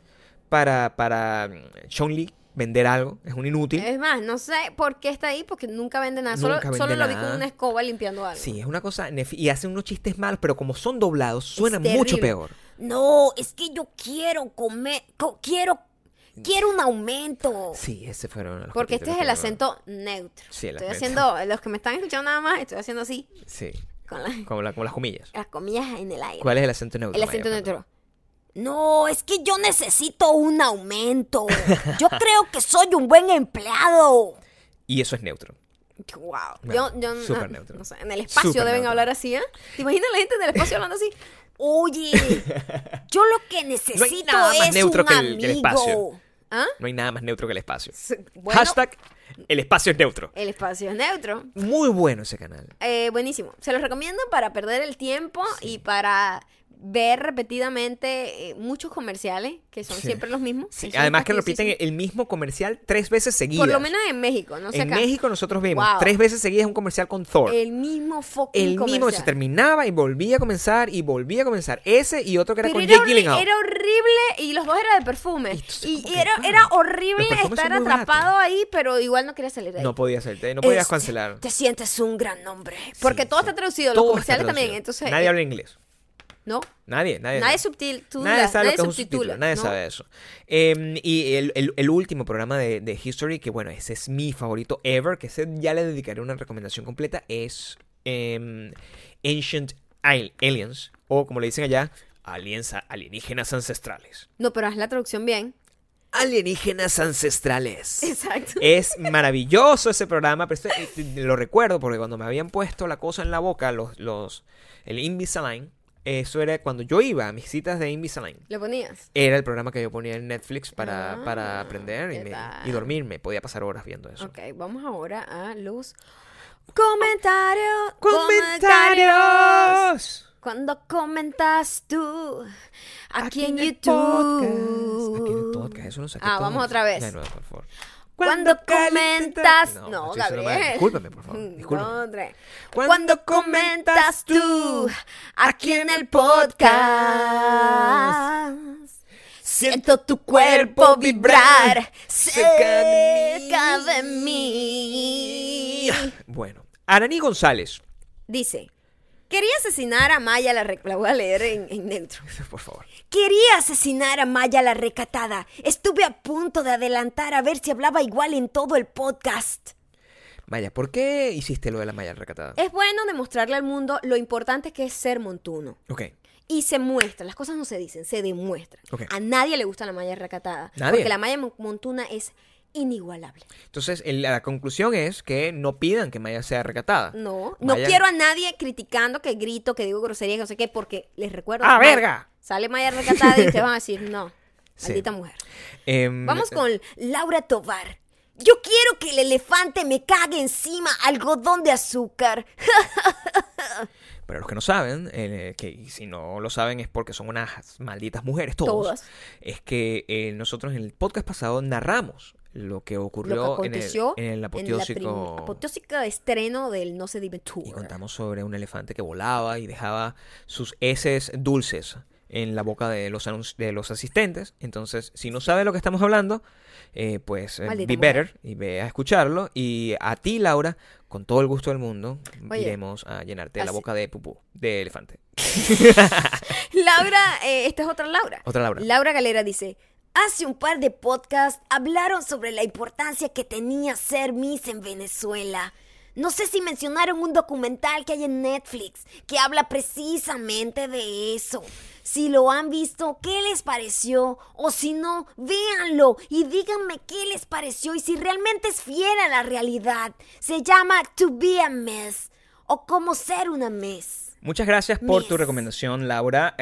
para, para mm, Sean Lee vender algo. Es un inútil. Es más, no sé por qué está ahí, porque nunca vende nada. Solo, vende solo lo vi con una escoba limpiando algo. Sí, es una cosa. Y hacen unos chistes malos, pero como son doblados, suena mucho peor. No, es que yo quiero comer, co- quiero, quiero un aumento. Sí, ese fue uno de los Porque este es el acento neutro. Sí, el estoy acento. haciendo, los que me están escuchando nada más, estoy haciendo así, Sí, con la- como, la- como las comillas. las comillas en el aire. ¿Cuál es el acento neutro? El acento neutro. No, es que yo necesito un aumento. Yo creo que soy un buen empleado. Y eso es neutro. Wow. Bueno, yo, yo no- neutro. no sé, en el espacio deben neutro. hablar así, ¿eh? ¿Te imaginas la gente en el espacio hablando así? Oye, yo lo que necesito nada más es neutro un que el- que el amigo. espacio. ¿Ah? No hay nada más neutro que el espacio. Bueno, Hashtag el espacio es neutro. el espacio es neutro. Muy bueno ese canal. Eh, buenísimo. Se los recomiendo para perder el tiempo y para ver repetidamente eh, muchos comerciales, que son Sí. siempre los mismos. Sí, además que repiten el mismo comercial tres veces seguidas. Por lo menos en México, no sé en acá. México nosotros vimos Wow. tres veces seguidas un comercial con Thor. El mismo fucking El mismo se comercial. terminaba y volvía a comenzar y volvía a comenzar. Ese y otro que era Pero con era, Jake Gyllenhaal. era horrible y los dos eran de perfume. Y entonces, Y, ¿cómo y que era, era horrible estar atrapado ahí, pero igual no quería salir de ahí. No podía hacerte, no podías Este, cancelar. Te sientes un gran hombre. Porque Sí, todo está traducido, Todo los comerciales también. Entonces, Nadie eh, habla inglés. ¿No? Nadie, nadie. Nadie subtitula. Nadie sabe lo que es un subtítulo, nadie ¿no? sabe eso. Eh, y el, el- el último programa de, de History, que bueno, ese es mi favorito ever, que ese ya le dedicaré una recomendación completa, es em, Ancient Al- Aliens, o como le dicen allá, aliens, alienígenas ancestrales. No, pero haz la traducción bien. Alienígenas ancestrales. Exacto. Es maravilloso ese programa, pero eh, lo recuerdo porque cuando me habían puesto la cosa en la boca, los, los, el Invisalign, eso era cuando yo iba a mis citas de Invisalign. ¿Lo ponías? Era el programa que yo ponía en Netflix para, Ah, para aprender y, ¿qué me- y dormirme. Podía pasar horas viendo eso. Ok, vamos ahora a los comentarios. ¡Comentarios! Cuando comentas tú aquí, en el YouTube. podcast. Aquí en el podcast, eso saqué Ah, todo. vamos otra vez. De nuevo, por favor. Cuando comentas. No, No. Gabriel. Discúlpame, por favor. Discúlpame. Cuando comentas tú aquí en el podcast. Siento tu cuerpo vibrar cerca de mí. Bueno, Araní González. Dice, quería asesinar a Maya la... re- La voy a leer en, en neutro. Por favor. Quería asesinar a Maya la recatada. Estuve a punto de adelantar a ver si hablaba igual en todo el podcast. Vaya, ¿por qué hiciste lo de la malla recatada? Es bueno demostrarle al mundo lo importante que es ser montuno. Ok. Y se muestra, las cosas no se dicen, se demuestran. Ok. A nadie le gusta la malla recatada. Nadie. Porque la malla mon- montuna es inigualable. Entonces, el- la conclusión es que no pidan que Maya sea recatada. No, no quiero a nadie criticando que grito, que digo grosería, que no sé qué, porque les recuerdo. ¡Ah, verga! Sale Maya recatada y ustedes van a decir, no, Sí. maldita mujer. Em, Vamos con Laura Tovar. Yo quiero que el elefante me cague encima algodón de azúcar. Pero los que no saben, eh, que si no lo saben es porque son unas malditas mujeres todos, Todas. es que eh, nosotros en el podcast pasado narramos lo que ocurrió Lo que en el, en apoteósico estreno del No se Dime Tour. y contamos sobre un elefante que volaba y dejaba sus heces dulces en la boca de los, de los asistentes. Entonces, si no sabe lo que estamos hablando, eh, pues eh, Maldita be mujer. better y ve a escucharlo. Y a ti, Laura, con todo el gusto del mundo, Oye, iremos a llenarte la boca de pupú, de elefante. Laura, eh, esta es otra Laura. Otra Laura. Laura Galera dice, hace un par de podcasts hablaron sobre la importancia que tenía ser Miss en Venezuela. No sé si mencionaron un documental que hay en Netflix que habla precisamente de eso. Si lo han visto, ¿qué les pareció? O si no, véanlo y díganme qué les pareció y si realmente es fiel a la realidad. Se llama To Be a Mess o Cómo ser una Mess. Muchas gracias por tu Miss. recomendación, Laura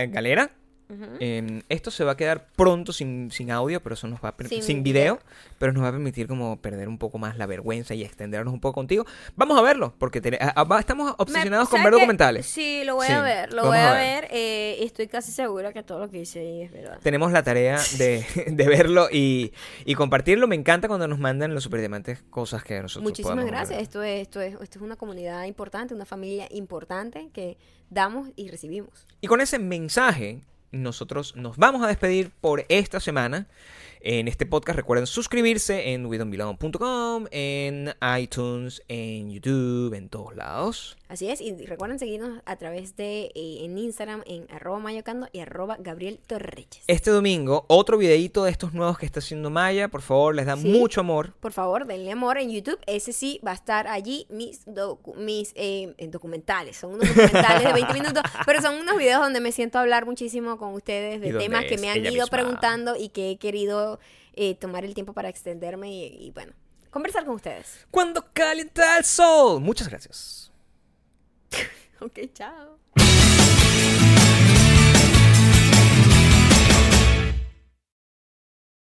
eh, Galera. Em, esto se va a quedar pronto sin, sin audio, pero eso nos va a Sin sin, video. video, pero nos va a permitir como perder un poco más la vergüenza y extendernos un poco contigo. Vamos a verlo, porque te- a- a- estamos obsesionados Me- con ¿sabes ver documentales. Sí, lo voy Sí, a ver, lo voy a ver. ver. eh, estoy casi segura que todo lo que dice ahí es verdad. Tenemos la tarea de, de verlo y, y compartirlo. Me encanta cuando nos mandan los superdiamantes cosas que nosotros Muchísimas gracias. ver. Esto es, esto, es, esto es una comunidad importante, una familia importante que damos y recibimos. Y con ese mensaje, nosotros nos vamos a despedir por esta semana. En este podcast recuerden suscribirse en widonbelong.com, en iTunes, en YouTube, en todos lados. Así es, y recuerden seguirnos a través de eh, en Instagram en arroba mayocando y arroba Gabriel Torreches. Este domingo, otro videito de estos nuevos que está haciendo Maya. Por favor, les da Sí. mucho amor. Por favor, denle amor en YouTube. Ese sí va a estar allí mis, docu- mis eh, documentales. Son unos documentales de 20 minutos, pero son unos videos donde me siento a hablar muchísimo con ustedes de temas que me han ido misma. preguntando y que he querido eh, tomar el tiempo para extenderme y, y, bueno, conversar con ustedes. Cuando calienta el sol. Muchas gracias. Ok, chao.